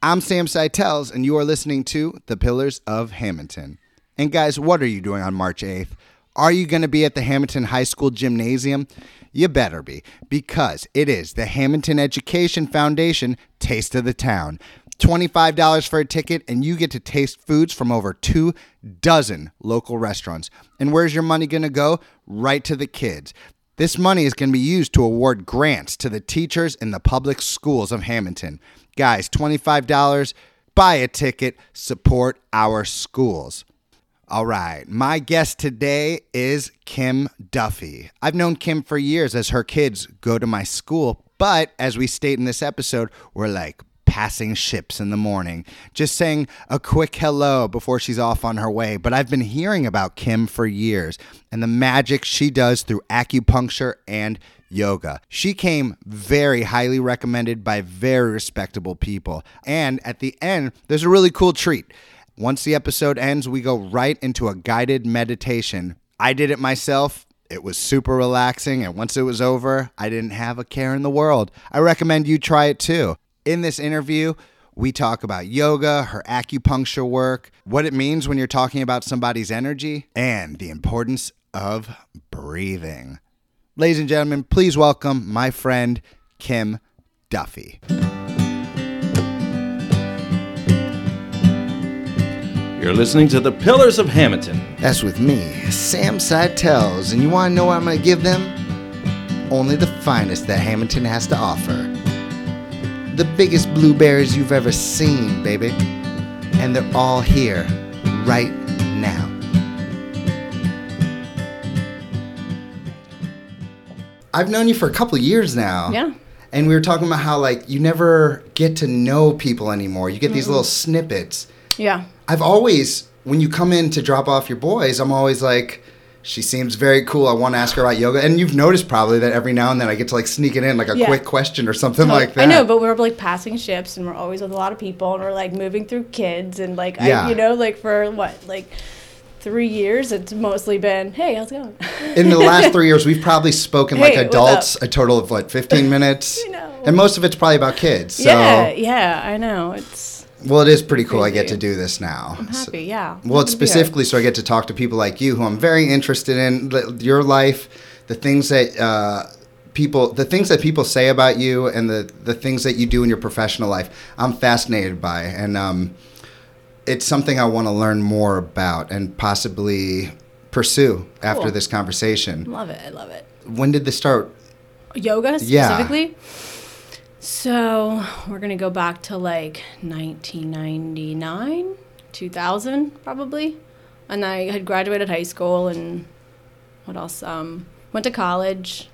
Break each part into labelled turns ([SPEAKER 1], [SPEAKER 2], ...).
[SPEAKER 1] I'm Sam Seitels, and you are listening to The Pillars of Hamilton. And guys, what are you doing on March 8th? Are you going to be at the Hamilton High School Gymnasium? You better be, because it is the Hamilton Education Foundation Taste of the Town. $25 for a ticket, and you get to taste foods from over two dozen local restaurants. And where's your money going to go? Right to the kids. This money is going to be used to award grants to the teachers in the public schools of Hamilton. Guys, $25, buy a ticket, support our schools. All right, my guest today is Kim Duffy. I've known Kim for years as her kids go to my school, but as we state in this episode, we're like passing ships in the morning, just saying a quick hello before she's off on her way. But I've been hearing about Kim for years and the magic she does through acupuncture and yoga. She came very highly recommended by very respectable people. And at the end, there's a really cool treat. Once the episode ends, we go right into a guided meditation. I did it myself. It was super relaxing, and once it was over, I didn't have a care in the world. I recommend you try it too. In this interview, we talk about yoga, her acupuncture work, what it means when you're talking about somebody's energy, and the importance of breathing. Ladies and gentlemen, please welcome my friend Kim Duffy.
[SPEAKER 2] You're listening to The Pillars of Hamilton.
[SPEAKER 1] That's with me, Sam Seitels, and you want to know what I'm going to give them? Only the finest that Hamilton has to offer the biggest blueberries you've ever seen, baby. And they're all here right now. I've known you for a couple years now.
[SPEAKER 3] Yeah.
[SPEAKER 1] And we were talking about how like you never get to know people anymore. You get these little snippets.
[SPEAKER 3] Yeah.
[SPEAKER 1] I've always when you come in to drop off your boys, I'm always like she seems very cool. I want to ask her about yoga. And you've noticed probably that every now and then I get to like sneak it in like a
[SPEAKER 3] Yeah.
[SPEAKER 1] quick question or something like that.
[SPEAKER 3] I know, but we're like passing ships and we're always with a lot of people and we're like moving through kids and like
[SPEAKER 1] Yeah.
[SPEAKER 3] I you know, like for what, like three years it's mostly been, Hey, how's it going?
[SPEAKER 1] in the last three years, we've probably spoken like
[SPEAKER 3] Hey, what's
[SPEAKER 1] adults a total of what, 15 minutes?
[SPEAKER 3] I know.
[SPEAKER 1] And most of it's probably about kids. So,
[SPEAKER 3] yeah, yeah, I know. It's
[SPEAKER 1] well, it is pretty cool. I get to do this now.
[SPEAKER 3] I'm
[SPEAKER 1] So-
[SPEAKER 3] happy, yeah.
[SPEAKER 1] well, it's
[SPEAKER 3] Happy to be here.
[SPEAKER 1] specifically so I get to talk to people like you who I'm very interested in your life, the things that uh, people, the things that people say about you, and the the things that you do in your professional life. I'm fascinated by, and um, it's something I want to learn more about and possibly pursue after this conversation.
[SPEAKER 3] Love it, I love it.
[SPEAKER 1] When did this start?
[SPEAKER 3] Yoga
[SPEAKER 1] Yeah.
[SPEAKER 3] specifically? So we're gonna go back to like 1999, 2000 probably, and I had graduated high school and what else? Um, went to college,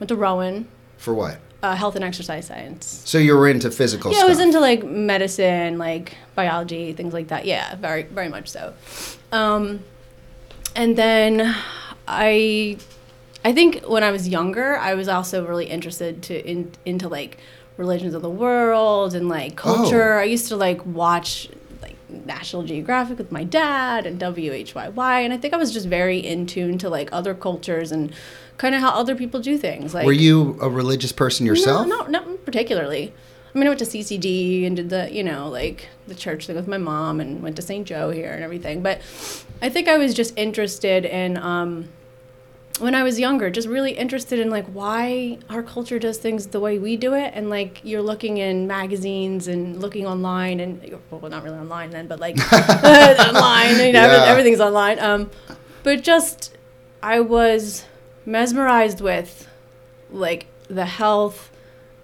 [SPEAKER 3] went to Rowan,
[SPEAKER 1] For what?
[SPEAKER 3] Uh, health and exercise science.
[SPEAKER 1] So you were into physical
[SPEAKER 3] Yeah,
[SPEAKER 1] stuff.
[SPEAKER 3] I was into like medicine, like biology, things like that. Yeah, very, very much so. Um, and then I, I think when I was younger, I was also really interested to in, into like religions of the world and like culture.
[SPEAKER 1] Oh.
[SPEAKER 3] I used to like watch like National Geographic with my dad and WHYY, and I think I was just very in tune to like other cultures and kind of how other people do things. Like,
[SPEAKER 1] were you a religious person yourself?
[SPEAKER 3] no, no, not particularly. I mean, I went to CCD and did the, you know, like the church thing with my mom and went to St. Joe here and everything. But I think I was just interested in, um, when I was younger, just really interested in like why our culture does things the way we do it. And like you're looking in magazines and looking online and, well, not really online then, but like online, you know,
[SPEAKER 1] Yeah.
[SPEAKER 3] everything's online. Um, but just, I was mesmerized with like the health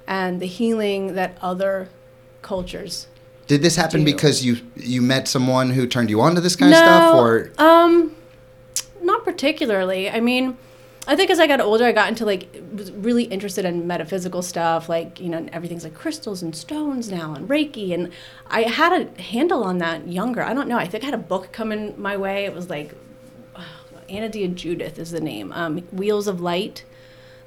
[SPEAKER 3] and the healing that other cultures
[SPEAKER 1] Did this happen
[SPEAKER 3] do.
[SPEAKER 1] because you you met someone who turned you on to this kind of stuff, or?
[SPEAKER 3] um not particularly. I mean i think as i got older i got into like was really interested in metaphysical stuff like you know everything's like crystals and stones now and reiki and i had a handle on that younger. I don't know. I think i had a book coming my way. It was like Anodea Judith is the name. Um, Wheels of Light.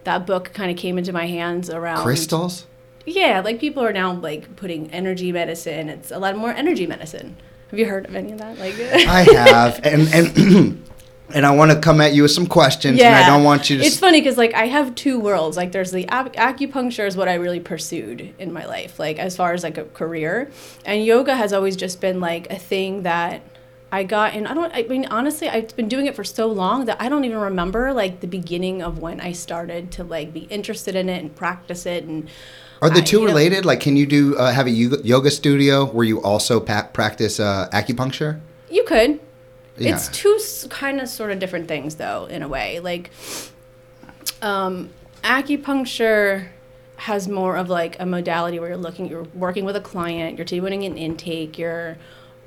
[SPEAKER 3] That book kind of came into my hands around
[SPEAKER 1] crystals?
[SPEAKER 3] Yeah, like people are now like putting energy medicine. It's a lot more energy medicine. Have you heard of any of that? Like,
[SPEAKER 1] I have, and and and I want to come at you with some questions, and I don't want you to.
[SPEAKER 3] It's funny because like I have two worlds. Like there's the ac- acupuncture is what I really pursued in my life, like as far as like a career, and yoga has always just been like a thing that I got. And I don't. I mean, honestly, I've been doing it for so long that I don't even remember like the beginning of when I started to like be interested in it and practice it and.
[SPEAKER 1] Are the
[SPEAKER 3] I-
[SPEAKER 1] two
[SPEAKER 3] you know-
[SPEAKER 1] related? Like, can you do uh, have a yoga studio where you also pa- practice uh, acupuncture?
[SPEAKER 3] You could.
[SPEAKER 1] Yeah.
[SPEAKER 3] It's two kind of sort of different things, though, in a way. Like, um, acupuncture has more of like a modality where you're looking, you're working with a client, you're doing an intake, you're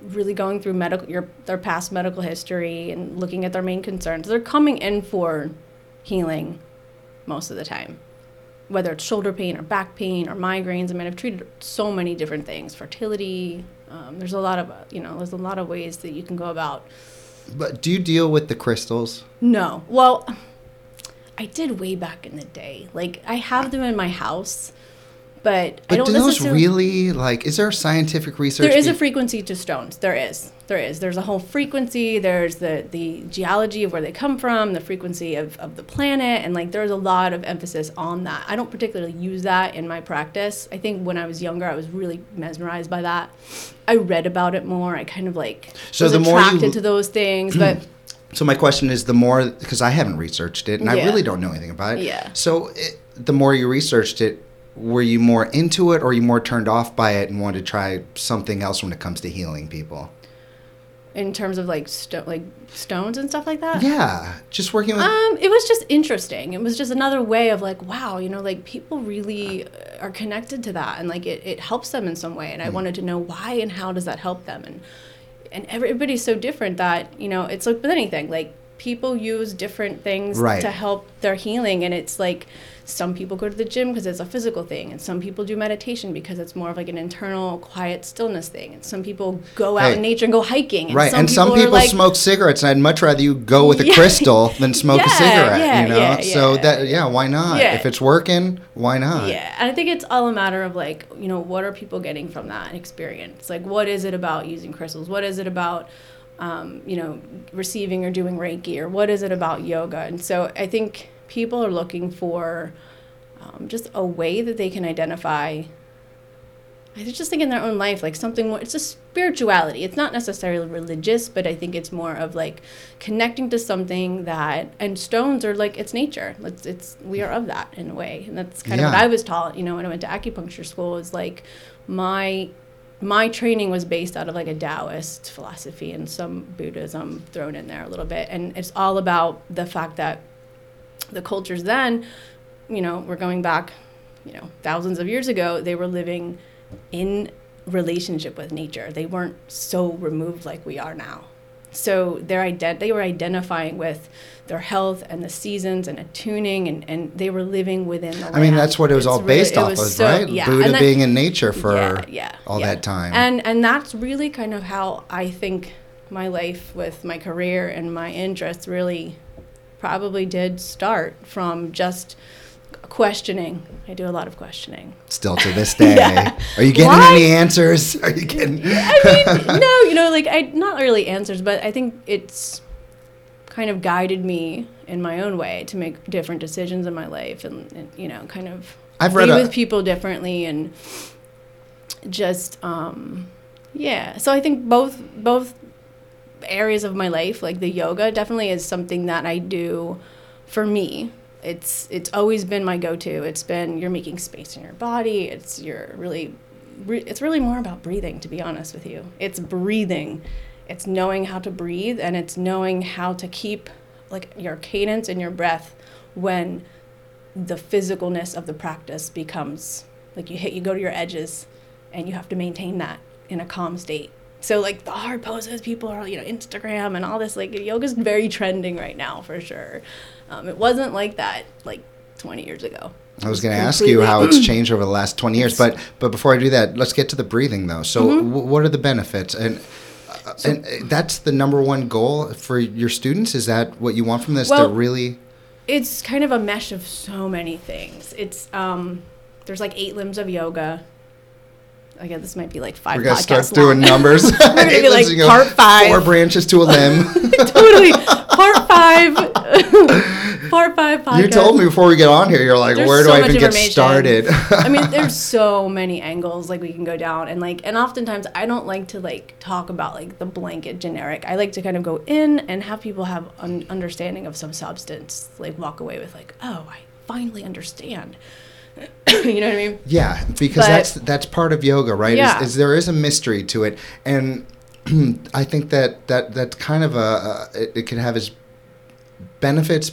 [SPEAKER 3] really going through medical, your their past medical history and looking at their main concerns. They're coming in for healing most of the time, whether it's shoulder pain or back pain or migraines. I mean, I've treated so many different things, fertility. Um, there's a lot of, uh, you know, there's a lot of ways that you can go about
[SPEAKER 1] But do you deal with the crystals?
[SPEAKER 3] no. Well, I did way back in the day. Like I have them in my house, but, I don't
[SPEAKER 1] do those really like? Is there scientific research?
[SPEAKER 3] there is a frequency to stones. There is. There is. There's a whole frequency. There's the the geology of where they come from, the frequency of, of the planet, and like there's a lot of emphasis on that. I don't particularly use that in my practice. I think when I was younger, I was really mesmerized by that. I read about it more. I kind of like
[SPEAKER 1] So
[SPEAKER 3] was
[SPEAKER 1] the more you-
[SPEAKER 3] attracted to those things, but.
[SPEAKER 1] So my question is, the more because I haven't researched it and I really don't know anything about it.
[SPEAKER 3] Yeah.
[SPEAKER 1] So it, the more you researched it, were you more into it, or are you more turned off by it and wanted to try something else when it comes to healing people?
[SPEAKER 3] in terms of like sto- like stones and stuff like that.
[SPEAKER 1] Yeah, just working with.
[SPEAKER 3] Um, it was just interesting. It was just another way of like, wow, you know, like people really are connected to that, and like it, it helps them in some way.
[SPEAKER 1] Hmm.
[SPEAKER 3] And I wanted to know why and how does that help them, and and everybody's so different that you know it's like with anything, like people use different things
[SPEAKER 1] Right.
[SPEAKER 3] to help their healing, and it's like some people go to the gym because it's a physical thing, and some people do meditation because it's more of like an internal quiet stillness thing, and some people go out
[SPEAKER 1] Hey.
[SPEAKER 3] in nature and go hiking, and
[SPEAKER 1] right,
[SPEAKER 3] some
[SPEAKER 1] and some people
[SPEAKER 3] like,
[SPEAKER 1] smoke cigarettes, and I'd much rather you go with a
[SPEAKER 3] Yeah.
[SPEAKER 1] crystal than smoke a cigarette.
[SPEAKER 3] yeah,
[SPEAKER 1] you know,
[SPEAKER 3] yeah,
[SPEAKER 1] so that yeah, why not?
[SPEAKER 3] Yeah.
[SPEAKER 1] If it's working, why not?
[SPEAKER 3] Yeah, and I think it's all a matter of like, you know, what are people getting from that experience? Like, what is it about using crystals? What is it about, um, you know, receiving or doing Reiki? Or what is it about yoga? And so I think people are looking for um, just a way that they can identify. I just think in their own life, like something more, it's a spirituality. It's not necessarily religious, but I think it's more of like connecting to something that, and stones are like, it's nature. It's, it's, we are of that in a way. And that's kind of what I was taught, you know, when I went to acupuncture school is like my, my training was based out of like a Taoist philosophy and some Buddhism thrown in there a little bit. And it's all about the fact that the cultures then, you know, we're going back, you know, thousands of years ago, they were living in relationship with nature. They weren't so removed like we are now. So their ident- they were identifying with their health and the seasons and attuning and, and they were living within the
[SPEAKER 1] I mean, that's what it was
[SPEAKER 3] It's
[SPEAKER 1] all based
[SPEAKER 3] it
[SPEAKER 1] off of,
[SPEAKER 3] so-
[SPEAKER 1] right?
[SPEAKER 3] yeah.
[SPEAKER 1] Buddha
[SPEAKER 3] that-
[SPEAKER 1] being in nature for
[SPEAKER 3] yeah, yeah,
[SPEAKER 1] all that time.
[SPEAKER 3] And and that's really kind of how I think my life with my career and my interests really probably did start from just questioning. I do a lot of questioning.
[SPEAKER 1] Still to this day,
[SPEAKER 3] Yeah.
[SPEAKER 1] are you getting
[SPEAKER 3] Why?
[SPEAKER 1] any answers? Are you getting?
[SPEAKER 3] I mean, no, you know, like I not really answers, but I think it's kind of guided me in my own way to make different decisions in my life, and, and you know, kind of
[SPEAKER 1] I've read
[SPEAKER 3] be with people differently, and just um, yeah. So I think both both areas of my life, like the yoga, definitely is something that I do for me. It's it's always been my go-to. It's been you're making space in your body. It's you're really it's really more about breathing to be honest with you. It's breathing. It's knowing how to breathe and it's knowing how to keep like your cadence and your breath when the physicalness of the practice becomes like you hit you go to your edges and you have to maintain that in a calm state so like the hard poses people are you know instagram and all this like yoga's very trending right now for sure um, it wasn't like that like 20 years ago
[SPEAKER 1] I was going to ask you how it's changed over the last 20 years, but but before I do that, let's get to the breathing though. So,
[SPEAKER 3] Mm-hmm.
[SPEAKER 1] w- what are the benefits? And uh, and uh, that's the number one goal for your students. Is that what you want from this?
[SPEAKER 3] Well,
[SPEAKER 1] to really,
[SPEAKER 3] it's kind of a mesh of so many things it's um there's like eight limbs of yoga again this might be like 5
[SPEAKER 1] we're gonna
[SPEAKER 3] podcasts
[SPEAKER 1] start doing
[SPEAKER 3] long.
[SPEAKER 1] numbers.
[SPEAKER 3] We're gonna be like
[SPEAKER 1] go,
[SPEAKER 3] part five.
[SPEAKER 1] Four branches to a limb.
[SPEAKER 3] totally part five. part five podcast.
[SPEAKER 1] You told me before we get on here. You're like,
[SPEAKER 3] There's
[SPEAKER 1] where do
[SPEAKER 3] so
[SPEAKER 1] I even get started?
[SPEAKER 3] I mean, there's so many angles like we can go down, and like, and oftentimes I don't like to like talk about like the blanket generic. I like to kind of go in and have people have an understanding of some substance, like walk away with like, oh, I finally understand. you know what I mean?
[SPEAKER 1] Yeah, because
[SPEAKER 3] But-
[SPEAKER 1] that's that's part of yoga, right?
[SPEAKER 3] Yeah.
[SPEAKER 1] Is, is there is a mystery to it, and I think that that that's kind of a, a it, it can have its benefits.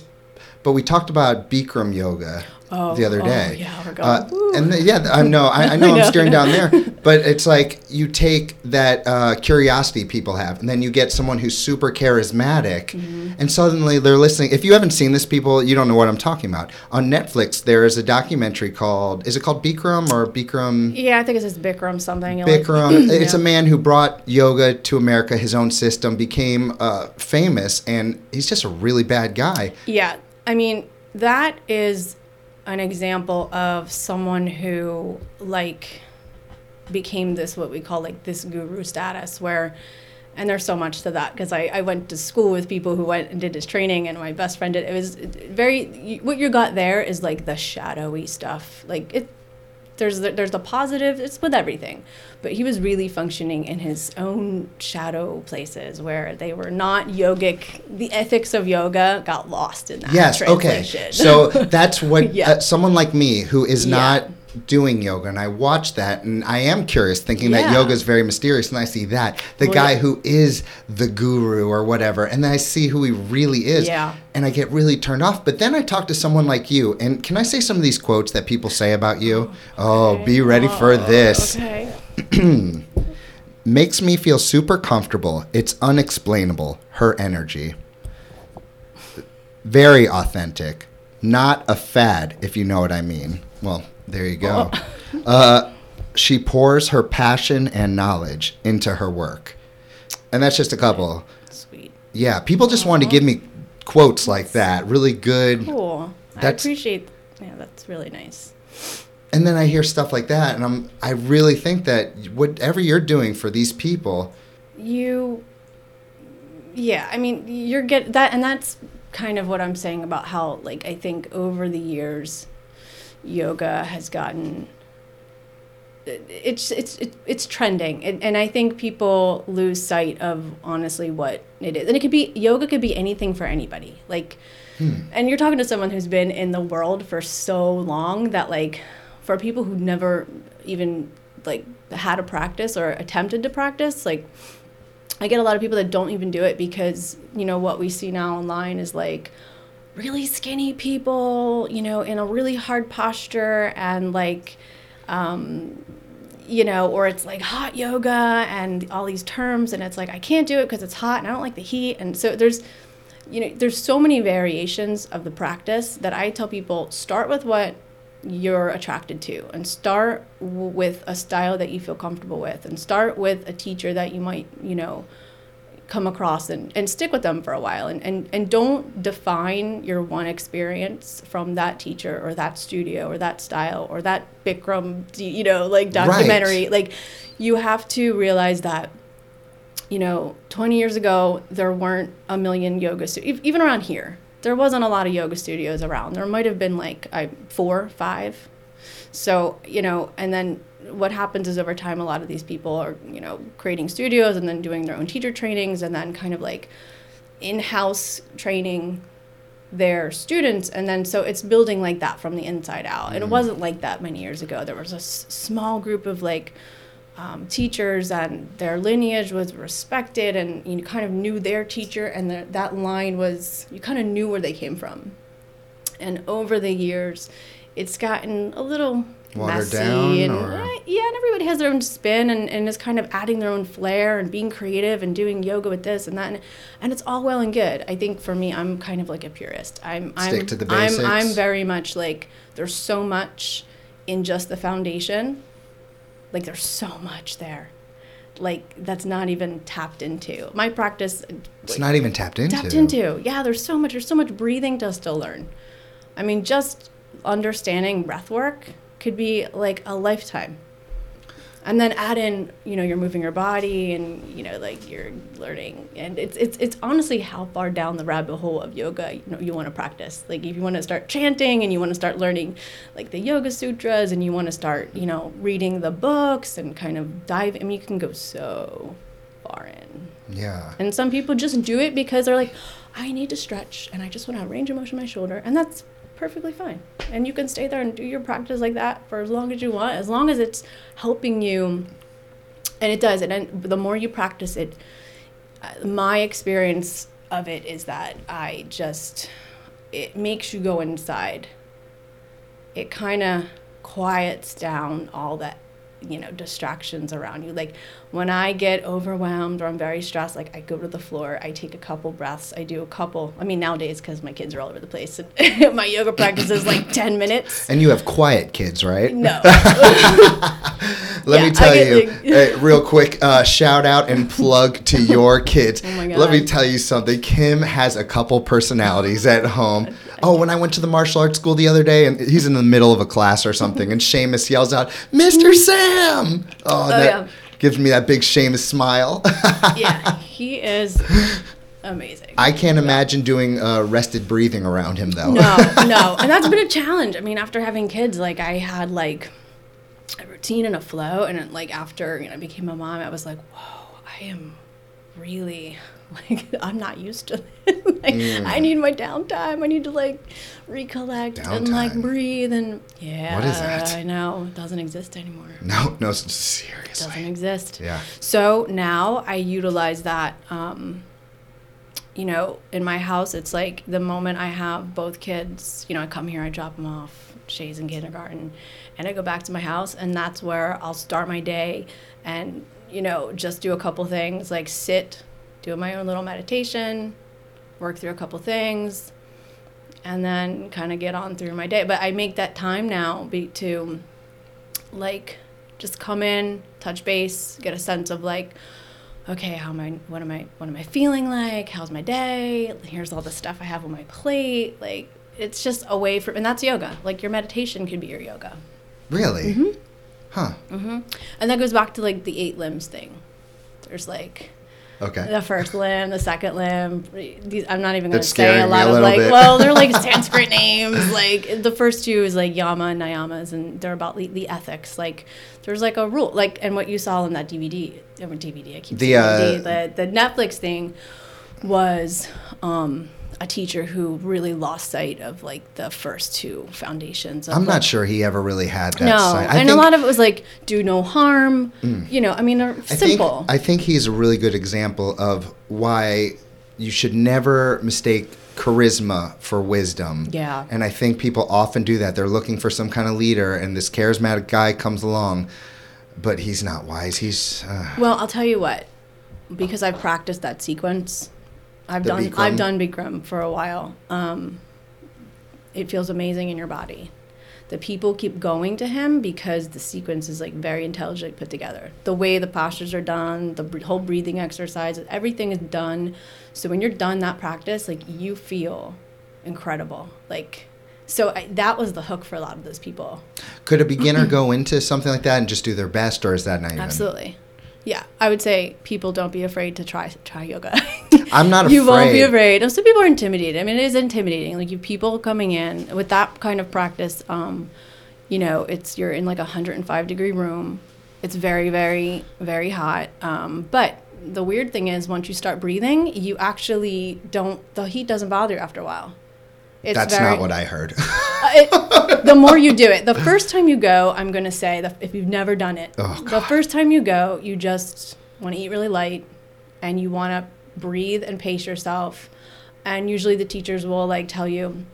[SPEAKER 1] But we talked about Bikram yoga
[SPEAKER 3] Oh,
[SPEAKER 1] the other
[SPEAKER 3] oh,
[SPEAKER 1] day.
[SPEAKER 3] yeah, we're going,
[SPEAKER 1] Uh, and the, yeah, I know, I, I know,
[SPEAKER 3] I
[SPEAKER 1] I'm staring down there, but it's like you take that uh, curiosity people have, and then you get someone who's super charismatic,
[SPEAKER 3] Mm-hmm.
[SPEAKER 1] and suddenly they're listening. If you haven't seen this, people, you don't know what I'm talking about. On Netflix, there is a documentary called, is it called Bikram or Bikram?
[SPEAKER 3] Yeah, I think it says Bikram something. you're like-
[SPEAKER 1] Bikram. It's a man who brought yoga to America, his own system, became uh, famous, and he's just a really bad guy.
[SPEAKER 3] Yeah, I mean that is an example of someone who like became this what we call like this guru status where and there's so much to that because I, I went to school with people who went and did this training and my best friend did it was very what you got there is like the shadowy stuff. Like it there's the, there's the positive it's with everything but he was really functioning in his own shadow places where they were not yogic the ethics of yoga got lost in that
[SPEAKER 1] Yes. Okay. So that's what
[SPEAKER 3] Yeah.
[SPEAKER 1] uh, someone like me who is
[SPEAKER 3] Yeah.
[SPEAKER 1] not doing yoga, and I watch that, and I am curious, thinking that yoga is very mysterious, and I see that the
[SPEAKER 3] Well,
[SPEAKER 1] guy
[SPEAKER 3] yeah.
[SPEAKER 1] who is the guru or whatever, and then I see who he really is,
[SPEAKER 3] Yeah.
[SPEAKER 1] and I get really turned off. But then I talk to someone like you, and can I say some of these quotes that people say about you? Oh, oh be ready for oh, this.
[SPEAKER 3] okay
[SPEAKER 1] Makes me feel super comfortable. It's unexplainable. Her energy. Very authentic. Not a fad, if you know what I mean. Well, there you go. Uh, she pours her passion and knowledge into her work. And that's just a couple.
[SPEAKER 3] sweet
[SPEAKER 1] Yeah, people just want to give me quotes like that. Really good.
[SPEAKER 3] cool i
[SPEAKER 1] That's-
[SPEAKER 3] appreciate yeah that's really nice
[SPEAKER 1] And then I hear stuff like that, and I'm I really think that whatever you're doing for these people,
[SPEAKER 3] you yeah i mean you're get that and that's kind of what i'm saying about how like i think over the years yoga has gotten it's it's it's, it's trending. And, and i think people lose sight of honestly what it is. And it could be yoga could be anything for anybody. Like hmm. and you're talking to someone who's been in the world for so long that like for people who never even like had a practice or attempted to practice like I get a lot of people that don't even do it because, you know, what we see now online is like really skinny people, you know, in a really hard posture and like, um, you know, or it's like hot yoga and all these terms. And it's like, I can't do it because it's hot and I don't like the heat. And so there's, you know, there's so many variations of the practice that I tell people start with what you're attracted to and start w- with a style that you feel comfortable with and start with a teacher that you might you know come across and, and stick with them for a while. And, and, and don't define your one experience from that teacher or that studio or that style or that Bikram you know like documentary. Like you have to realize that you know 20 years ago there weren't a million yoga stu- even around here there wasn't a lot of yoga studios around. There might have been like I, four five. So you know and then what happens is over time a lot of these people are you know creating studios and then doing their own teacher trainings and then kind of like in-house training their students. And then so it's building like that from the inside out. And it wasn't like that many years ago. There was a s- small group of like um, teachers and their lineage was respected and you kind of knew their teacher and the, that line was you kind of knew where they came from. And over the years it's gotten a little
[SPEAKER 1] Watered
[SPEAKER 3] messy
[SPEAKER 1] down,
[SPEAKER 3] and
[SPEAKER 1] or-
[SPEAKER 3] eh, yeah and everybody has their own spin and, and is kind of adding their own flair and being creative and doing yoga with this and that and, and it's all well and good. I think for me i'm kind of like a purist. I'm
[SPEAKER 1] Stick
[SPEAKER 3] i'm
[SPEAKER 1] to the
[SPEAKER 3] I'm, I'm very much like there's so much in just the foundation. Like there's so much there like that's not even tapped into. My practice
[SPEAKER 1] it's not even tapped into.
[SPEAKER 3] tapped into. Yeah there's so much there's so much breathing to still learn. I mean just understanding breath work could be like a lifetime. And then add in you know you're moving your body and you know like you're learning. And it's it's it's honestly how far down the rabbit hole of yoga you know you want to practice. Like if you want to start chanting and you want to start learning like the yoga sutras and you want to start you know reading the books and kind of dive I mean you can go so far in.
[SPEAKER 1] Yeah.
[SPEAKER 3] and some people just do it because they're like I need to stretch and I just want to range of motion my shoulder. And that's perfectly fine. And you can stay there and do your practice like that for as long as you want, as long as it's helping you. And it does. And the more you practice it, uh, my experience of it is that I just, it makes you go inside. It kind of quiets down all that you know distractions around you like when i get overwhelmed or i'm very stressed like i go to the floor i take a couple breaths i do a couple i mean nowadays because my kids are all over the place my yoga practice is like 10 minutes
[SPEAKER 1] And you have quiet kids, right?
[SPEAKER 3] no
[SPEAKER 1] Let
[SPEAKER 3] Yeah,
[SPEAKER 1] me tell you, uh, real quick, uh, shout out and plug to your kids.
[SPEAKER 3] Oh
[SPEAKER 1] Let me tell you something. Kim has a couple personalities at home. Oh, when I went to the martial arts school the other day, and he's in the middle of a class or something, and Seamus yells out, "Mr. Sam!" Oh, that
[SPEAKER 3] yeah.
[SPEAKER 1] gives me that big Seamus smile.
[SPEAKER 3] yeah he is amazing
[SPEAKER 1] I can't imagine doing uh, rested breathing around him though.
[SPEAKER 3] no, no. And that's been a challenge. I mean, after having kids, like I had like a routine and a flow, and like after you know I became a mom, I was like, whoa, I am really like I'm not used to this. like
[SPEAKER 1] Mm.
[SPEAKER 3] I need my downtime. I need to like recollect and like breathe and yeah.
[SPEAKER 1] What is that?
[SPEAKER 3] I know it doesn't exist anymore.
[SPEAKER 1] no, no, seriously, it doesn't
[SPEAKER 3] exist.
[SPEAKER 1] Yeah.
[SPEAKER 3] So now I utilize that. Um, you know, in my house, it's like the moment I have both kids, you know, I come here, I drop them off, Shay's in kindergarten, and I go back to my house, and that's where I'll start my day and, you know, just do a couple things like sit, do my own little meditation, work through a couple things, and then kind of get on through my day. But I make that time now be, to like just come in, touch base, get a sense of like, okay, how am I? What am I? What am I feeling like? How's my day? Here's all the stuff I have on my plate. Like it's just a way for, and that's yoga. Like your meditation could be your yoga,
[SPEAKER 1] Really?
[SPEAKER 3] Mm-hmm.
[SPEAKER 1] Huh.
[SPEAKER 3] and that goes back to like the eight limbs thing. There's like
[SPEAKER 1] Okay.
[SPEAKER 3] the first limb, the second limb. These, I'm not even going to say a lot
[SPEAKER 1] a
[SPEAKER 3] of like,
[SPEAKER 1] bit.
[SPEAKER 3] well, they're like Sanskrit names. Like the first two is like Yama and Niyamas, and they're about the, the ethics. Like there's like a rule, like and what you saw in that DVD, I mean, DVD, I keep
[SPEAKER 1] The,
[SPEAKER 3] saying
[SPEAKER 1] uh,
[SPEAKER 3] DVD, the the Netflix thing was um, a teacher who really lost sight of like the first two foundations. Of,
[SPEAKER 1] I'm
[SPEAKER 3] like,
[SPEAKER 1] not sure he ever really had that
[SPEAKER 3] No,
[SPEAKER 1] side. I
[SPEAKER 3] and a
[SPEAKER 1] think- Mm.
[SPEAKER 3] lot of it was like do no harm. You know, I mean, they're
[SPEAKER 1] I
[SPEAKER 3] simple.
[SPEAKER 1] Think, I think he's a really good example of why you should never mistake charisma for wisdom.
[SPEAKER 3] Yeah.
[SPEAKER 1] And I think people often do that. They're looking for some kind of leader, and this charismatic guy comes along, but he's not wise. He's. Uh,
[SPEAKER 3] Well, I'll tell you what, because I've practiced that sequence. I've
[SPEAKER 1] The
[SPEAKER 3] done
[SPEAKER 1] Bikram?
[SPEAKER 3] I've done Bikram for a while. Um, it feels amazing in your body. The people keep going to him because the sequence is like very intelligently put together. The way the postures are done, the whole breathing exercise, everything is done. So when you're done that practice, like you feel incredible. Like so I, that was the hook for a lot of those people.
[SPEAKER 1] could a beginner go into something like that and just do their best, or is that not even?
[SPEAKER 3] Absolutely. Yeah, I would say people don't be afraid to try try yoga.
[SPEAKER 1] I'm not afraid.
[SPEAKER 3] you won't be
[SPEAKER 1] afraid.
[SPEAKER 3] afraid. And Some people are intimidated. I mean, it is intimidating. Like you people coming in with that kind of practice. Um, you know, it's you're in like a 105 degree room. It's very, very, very hot. Um, but the weird thing is, once you start breathing, you actually don't. The heat doesn't bother you after a while. It's
[SPEAKER 1] That's
[SPEAKER 3] very,
[SPEAKER 1] not what I heard.
[SPEAKER 3] uh, it, the more you do it, the first time you go, I'm going to say that if you've never done it,
[SPEAKER 1] Oh,
[SPEAKER 3] the first time you go, you just want to eat really light and you want to breathe and pace yourself. And usually the teachers will like tell you,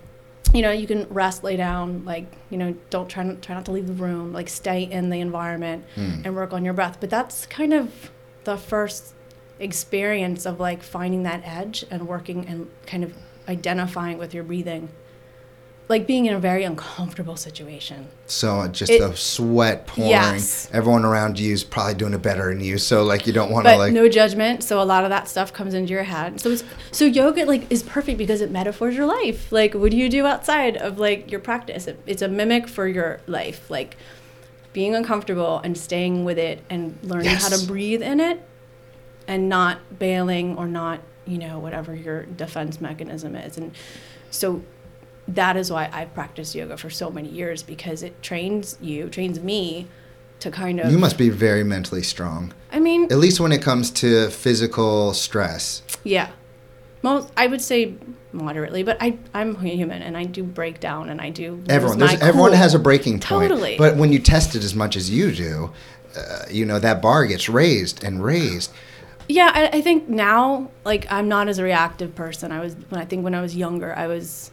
[SPEAKER 3] you know, you can rest, lay down, like, you know, don't try, not- try not to leave the room, like stay in the environment and work on your breath. But that's kind of the first experience of like finding that edge and working and kind of identifying with your breathing like being in a very uncomfortable situation.
[SPEAKER 1] so just
[SPEAKER 3] It-
[SPEAKER 1] the sweat pouring.
[SPEAKER 3] Yes.
[SPEAKER 1] Everyone around you is probably doing it better than you. So like you don't want to like.
[SPEAKER 3] no judgment, so a lot of that stuff comes into your head. So it's, so yoga like is perfect because it metaphors your life. Like what do you do outside of like your practice? It, it's a mimic for your life. Like being uncomfortable and staying with it and learning how to breathe in it and not bailing or not, you know, whatever your defense mechanism is. And so that is why I've practiced yoga for so many years because it trains you, trains me to kind of
[SPEAKER 1] You must be very mentally strong,
[SPEAKER 3] I mean,
[SPEAKER 1] at least when it comes to physical stress.
[SPEAKER 3] yeah. Most I would say moderately, but I I'm human and I do break down and I do
[SPEAKER 1] Everyone, there's, everyone has a breaking point.
[SPEAKER 3] Totally.
[SPEAKER 1] But when you test it as much as you do, uh, you know that bar gets raised and raised.
[SPEAKER 3] Yeah, I, I think now, like, I'm not as a reactive person. I was when I think when I was younger, I was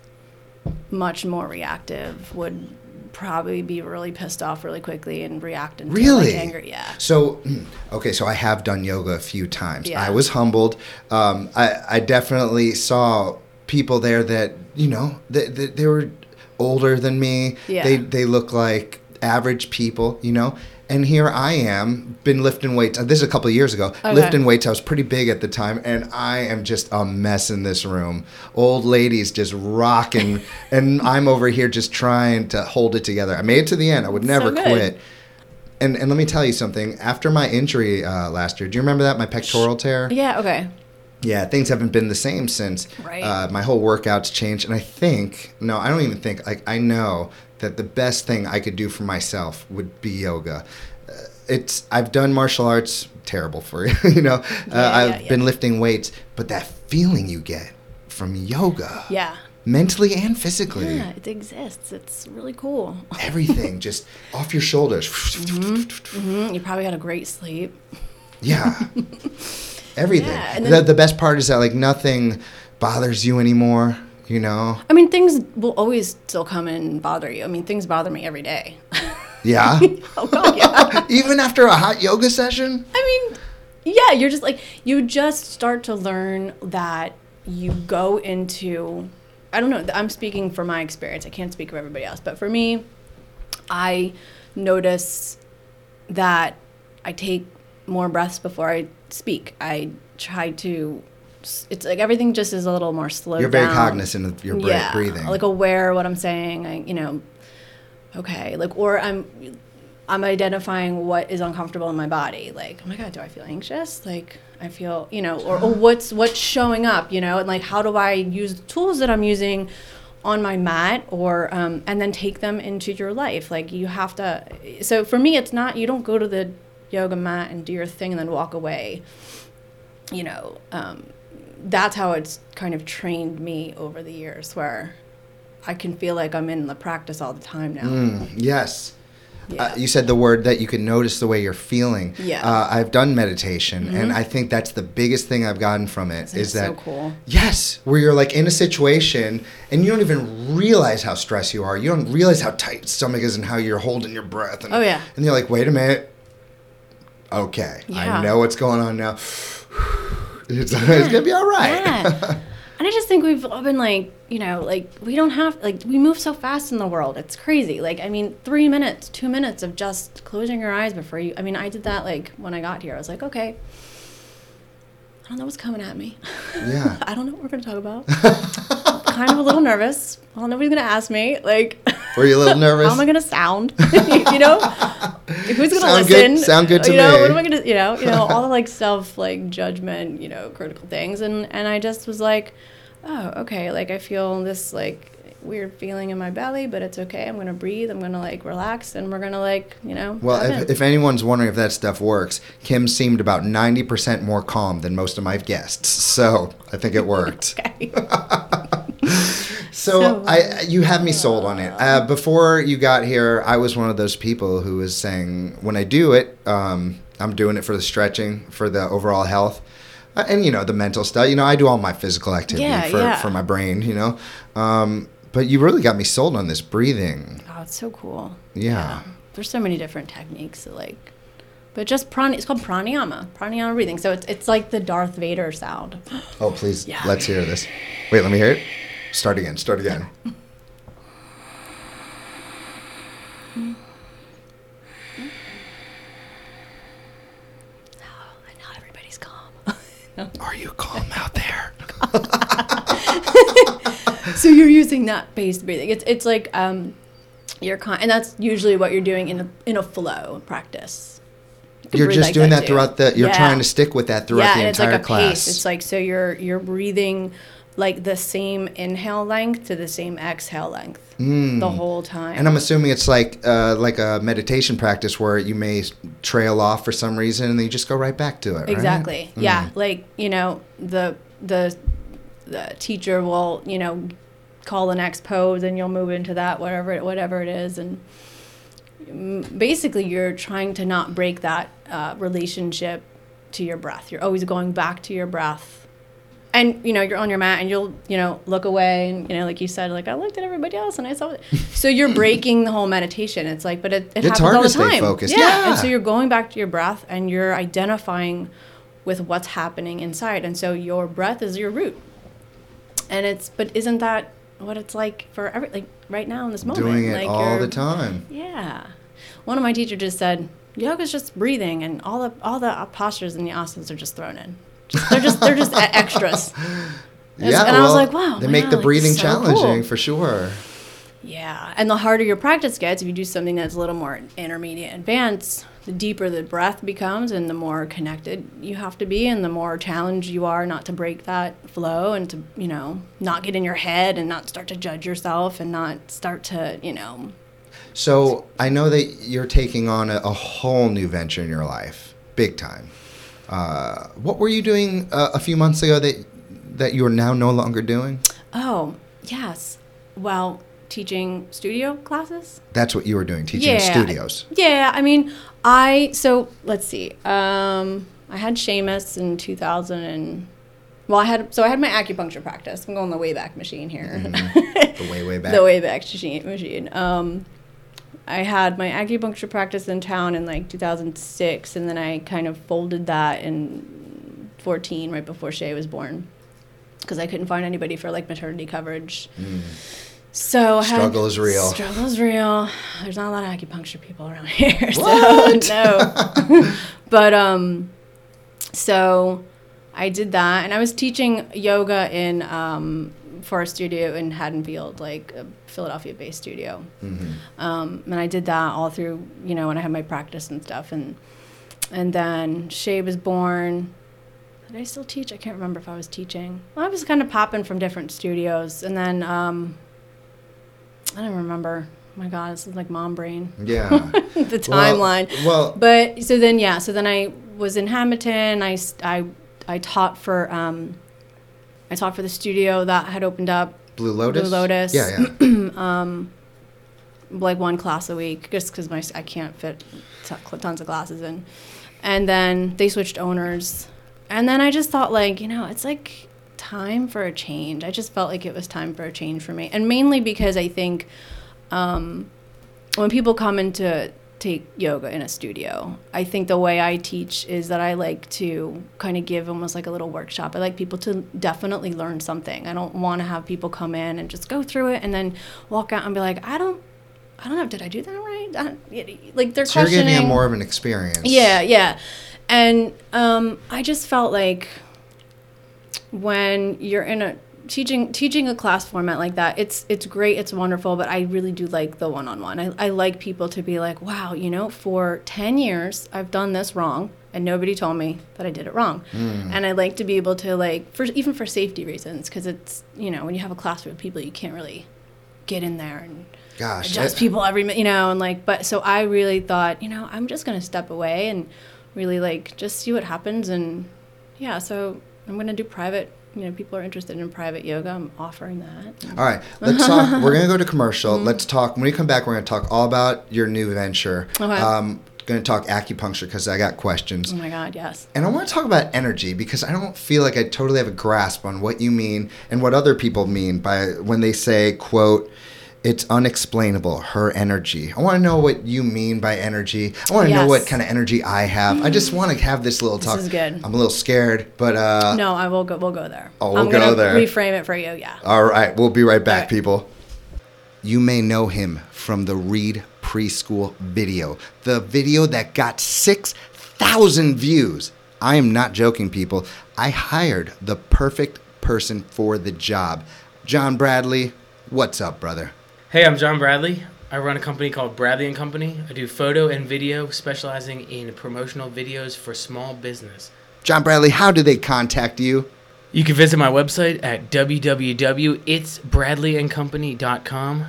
[SPEAKER 3] much more reactive. Would probably be really pissed off really quickly and react into
[SPEAKER 1] Really?
[SPEAKER 3] like, anger. Yeah.
[SPEAKER 1] So, okay, so I have done yoga a few times.
[SPEAKER 3] Yeah.
[SPEAKER 1] I was humbled. Um, I, I definitely saw people there that, you know, they, they, they were older than me.
[SPEAKER 3] Yeah.
[SPEAKER 1] They, they look like average people, you know? And here I am, been lifting weights. uh, This is a couple of years ago.
[SPEAKER 3] Okay.
[SPEAKER 1] Lifting weights, I was pretty big at the time, and I am just a mess in this room. Old ladies just rocking, and I'm over here just trying to hold it together. I made it to the end. I would never
[SPEAKER 3] good.
[SPEAKER 1] quit. And and let me tell you something. After my injury uh, last year, do you remember that my pectoral tear?
[SPEAKER 3] Yeah. Okay.
[SPEAKER 1] Yeah, things haven't been the same since.
[SPEAKER 3] Right.
[SPEAKER 1] Uh, my whole workout's changed, and I think no, I don't even think. Like I know that the best thing I could do for myself would be yoga. Uh, it's I've done martial arts, terrible for you. you know, uh,
[SPEAKER 3] Yeah,
[SPEAKER 1] I've
[SPEAKER 3] yeah, yeah.
[SPEAKER 1] been lifting weights, but that feeling you get from yoga,
[SPEAKER 3] Yeah.
[SPEAKER 1] mentally and physically,
[SPEAKER 3] Yeah. It exists. It's really cool.
[SPEAKER 1] everything just off your shoulders.
[SPEAKER 3] Mhm, You probably had a great sleep.
[SPEAKER 1] Yeah. Everything.
[SPEAKER 3] Yeah, and
[SPEAKER 1] the, the best part is that like nothing bothers you anymore, you know?
[SPEAKER 3] I mean, things will always still come and bother you. I mean, things bother me every day.
[SPEAKER 1] Yeah.
[SPEAKER 3] oh God, yeah.
[SPEAKER 1] Even after a hot yoga session?
[SPEAKER 3] I mean, yeah, you're just like you just start to learn that you go into I don't know, I'm speaking from my experience. I can't speak for everybody else, but for me, I notice that I take more breaths before I speak. I try to it's like everything just is a little more slow.
[SPEAKER 1] You're very
[SPEAKER 3] down.
[SPEAKER 1] cognizant of your bre-
[SPEAKER 3] yeah,
[SPEAKER 1] breathing.
[SPEAKER 3] Like aware of what I'm saying. I, you know, okay, like or I'm I'm identifying what is uncomfortable in my body. Like, oh my god, do I feel anxious? Like I feel, you know, or, or what's what's showing up, you know, and like how do I use the tools that I'm using on my mat or um, and then take them into your life. Like you have to. So for me, it's not you don't go to the yoga mat and do your thing and then walk away. You know, um, that's how it's kind of trained me over the years, where I can feel like I'm in the practice all the time now.
[SPEAKER 1] Mm, yes.
[SPEAKER 3] Yeah.
[SPEAKER 1] Uh, you said the word that you can notice the way you're feeling.
[SPEAKER 3] Yeah. Mm-hmm.
[SPEAKER 1] Uh, I've done meditation, and I think that's the biggest thing I've gotten from it
[SPEAKER 3] Isn't
[SPEAKER 1] is that
[SPEAKER 3] so cool?
[SPEAKER 1] yes, where you're like in a situation and you don't even realize how stressed you are. You don't realize how tight your stomach is and how you're holding your breath. And,
[SPEAKER 3] Oh, yeah.
[SPEAKER 1] And you're like, wait a minute. Okay,
[SPEAKER 3] yeah.
[SPEAKER 1] I know what's going on now. It's, it's gonna be all right.
[SPEAKER 3] Yeah. and I just think we've all been like, you know, like we don't have like we move so fast in the world. It's crazy. Like I mean, three minutes, two minutes of just closing your eyes before you. I mean, I did that like when I got here. I was like, okay, I don't know what's coming at me.
[SPEAKER 1] Yeah.
[SPEAKER 3] I don't know what we're gonna talk about. kind of a little nervous. Well, nobody's gonna ask me. Like,
[SPEAKER 1] Were you a little nervous?
[SPEAKER 3] how am I gonna sound? you know, who's gonna
[SPEAKER 1] Sound good-
[SPEAKER 3] listen?
[SPEAKER 1] sound good to
[SPEAKER 3] you know,
[SPEAKER 1] me.
[SPEAKER 3] What am I gonna? You know, you know, all the like self like judgment, you know, critical things, and and I just was like, oh, okay. Like I feel this like weird feeling in my belly, but it's okay. I'm gonna breathe. I'm gonna like relax, and we're gonna like, you know.
[SPEAKER 1] Well, if, if anyone's wondering if that stuff works, Kim seemed about 90% more calm than most of my guests. So I think it worked. So, I, you have me sold on it. Uh, before you got here, I was one of those people who was saying, when I do it, um, I'm doing it for the stretching, for the overall health, uh, and you know the mental stuff. You know, I do all my physical activity
[SPEAKER 3] Yeah,
[SPEAKER 1] for
[SPEAKER 3] yeah.
[SPEAKER 1] for my brain. You know, um, but you really got me sold on this breathing.
[SPEAKER 3] Oh, it's so cool.
[SPEAKER 1] Yeah.
[SPEAKER 3] There's so many different techniques that like but just prana it's called pranayama. Pranayama breathing. So it's it's like the Darth Vader sound.
[SPEAKER 1] Oh, please,
[SPEAKER 3] Yeah.
[SPEAKER 1] let's hear this. Wait, let me hear it. Start again. Start again.
[SPEAKER 3] And now everybody's calm.
[SPEAKER 1] Are you calm out there?
[SPEAKER 3] So you're using that based breathing. It's it's like um you're con- and that's usually what you're doing in a in a flow practice. You
[SPEAKER 1] You're just
[SPEAKER 3] like
[SPEAKER 1] doing that
[SPEAKER 3] too.
[SPEAKER 1] throughout the. You're
[SPEAKER 3] Yeah.
[SPEAKER 1] trying to stick with that throughout
[SPEAKER 3] yeah,
[SPEAKER 1] the
[SPEAKER 3] and it's like a
[SPEAKER 1] class.
[SPEAKER 3] pace. It's like so you're you're breathing like the same inhale length to the same exhale length the whole time.
[SPEAKER 1] Mm. and I'm assuming it's like uh, like a meditation practice where you may trail off for some reason and then you just go right back to it. right?
[SPEAKER 3] Exactly. Yeah. Like, you know, the the the teacher will, you know, call the next pose and you'll move into that whatever it- whatever it is and basically you're trying to not break that uh, relationship to your breath. You're always going back to your breath. And you know you're on your mat, and you'll you know look away, and you know like you said, like I looked at everybody else, and I saw it. So you're breaking the whole meditation. It's like, but it, it
[SPEAKER 1] It's
[SPEAKER 3] happens
[SPEAKER 1] hard
[SPEAKER 3] all
[SPEAKER 1] to
[SPEAKER 3] the
[SPEAKER 1] stay
[SPEAKER 3] time.
[SPEAKER 1] focused.
[SPEAKER 3] Yeah.
[SPEAKER 1] Yeah.
[SPEAKER 3] and so you're going back to your breath, and you're identifying with what's happening inside, and so your breath is your root. And it's, but isn't that what it's like for every like right now in this moment?
[SPEAKER 1] Doing it
[SPEAKER 3] like
[SPEAKER 1] all the time.
[SPEAKER 3] yeah. One of my teachers just said, yoga's just breathing and all the all the postures and the asanas are just thrown in. Just, they're just they're just extras. It's-
[SPEAKER 1] Yeah,
[SPEAKER 3] and I was like, wow,
[SPEAKER 1] They make the
[SPEAKER 3] like,
[SPEAKER 1] breathing
[SPEAKER 3] so
[SPEAKER 1] challenging
[SPEAKER 3] cool.
[SPEAKER 1] for sure.
[SPEAKER 3] Yeah. And the harder your practice gets, if you do something that's a little more intermediate advanced, the deeper the breath becomes and the more connected you have to be and the more challenged you are not to break that flow and to, you know, not get in your head and not start to judge yourself and not start to, you know,
[SPEAKER 1] So I know that you're taking on a, a whole new venture in your life, big time. Uh, what were you doing uh, a few months ago that that you are now no longer doing?
[SPEAKER 3] Oh, yes. Well, teaching studio classes?
[SPEAKER 1] That's what you were doing, teaching
[SPEAKER 3] Yeah.
[SPEAKER 1] studios.
[SPEAKER 3] Yeah, I mean, I so let's see. Um, I had Seamus in 2000 and well, I had so I had my acupuncture practice. I'm going the way back Machine here.
[SPEAKER 1] The way way back.
[SPEAKER 3] the way back machine. Um, I had my acupuncture practice in town in like 2006, and then I kind of folded that in 14, right before Shay was born, because I couldn't find anybody for like maternity coverage. So I had-.
[SPEAKER 1] Struggle is real.
[SPEAKER 3] Struggle is real. There's not a lot of acupuncture people around here,
[SPEAKER 1] What?
[SPEAKER 3] so no. but um, so I did that, and I was teaching yoga in um, for a studio in Haddonfield, like a Philadelphia-based studio.
[SPEAKER 1] Mm-hmm.
[SPEAKER 3] Um, and I did that all through, you know, when I had my practice and stuff, and and then Shay was born. Did I still teach? I can't remember if I was teaching. Well, I was kind of popping from different studios, and then um, I don't remember. Oh my God, this is like mom brain.
[SPEAKER 1] Yeah.
[SPEAKER 3] the timeline.
[SPEAKER 1] Well,
[SPEAKER 3] But so then, yeah. So then I was in Hamilton. I I I taught for um, I taught for the studio that had opened up
[SPEAKER 1] Blue Lotus.
[SPEAKER 3] Blue Lotus.
[SPEAKER 1] Yeah, yeah.
[SPEAKER 3] um, like one class a week just because my I can't fit t- tons of classes in. And then they switched owners, and then I just thought like you know it's like time for a change. I just felt like it was time for a change for me, and mainly because I think um, when people come in to take yoga in a studio, I think the way I teach is that I like to kind of give almost like a little workshop. I like people to definitely learn something. I don't want to have people come in and just go through it and then walk out and be like, I don't, I don't know, did I do that right? I like they're
[SPEAKER 1] So you're
[SPEAKER 3] questioning.
[SPEAKER 1] giving it more of an experience.
[SPEAKER 3] Yeah, yeah. And um, I just felt like when you're in a teaching teaching a class format like that, it's it's great, it's wonderful, but I really do like the one on one. I I like people to be like, wow, you know, for ten years I've done this wrong and nobody told me that I did it wrong. Hmm. And I like to be able to like for even for safety reasons, because it's you know, when you have a class with people you can't really get in there and
[SPEAKER 1] Gosh.
[SPEAKER 3] adjust
[SPEAKER 1] I-
[SPEAKER 3] people every minute, you know, and like, but so I really thought, you know, I'm just gonna step away and really like just see what happens, and yeah, so I'm gonna do private. You know, people are interested in private yoga. I'm offering that.
[SPEAKER 1] All right, let's talk. We're gonna go to commercial.
[SPEAKER 3] Mm-hmm.
[SPEAKER 1] Let's talk. When we come back, we're gonna talk all about your new venture.
[SPEAKER 3] Okay.
[SPEAKER 1] Um, gonna talk acupuncture because I got questions.
[SPEAKER 3] Oh my God, yes.
[SPEAKER 1] And I want to talk about energy because I don't feel like I totally have a grasp on what you mean and what other people mean by when they say, quote, it's unexplainable, her energy. I want to know what you mean by energy. I want to know what kind of energy I have. I just want to have this little talk.
[SPEAKER 3] this is good.
[SPEAKER 1] I'm a little scared, but uh,
[SPEAKER 3] No, I will go. We'll go there.
[SPEAKER 1] Oh, we'll
[SPEAKER 3] I'm
[SPEAKER 1] go there.
[SPEAKER 3] Reframe it for you. Yeah.
[SPEAKER 1] All right, we'll be right back,
[SPEAKER 3] right.
[SPEAKER 1] people. You may know him from the Reed Preschool video, the video that got 6,000 views. I am not joking, people. I hired the perfect person for the job. John Bradley, what's up, brother?
[SPEAKER 4] Hey, I'm John Bradley. I run a company called Bradley and Company. I do photo and video, specializing in promotional videos for small business.
[SPEAKER 1] John Bradley, how do they contact you?
[SPEAKER 4] You can visit my website at www.itsbradleyandcompany.com.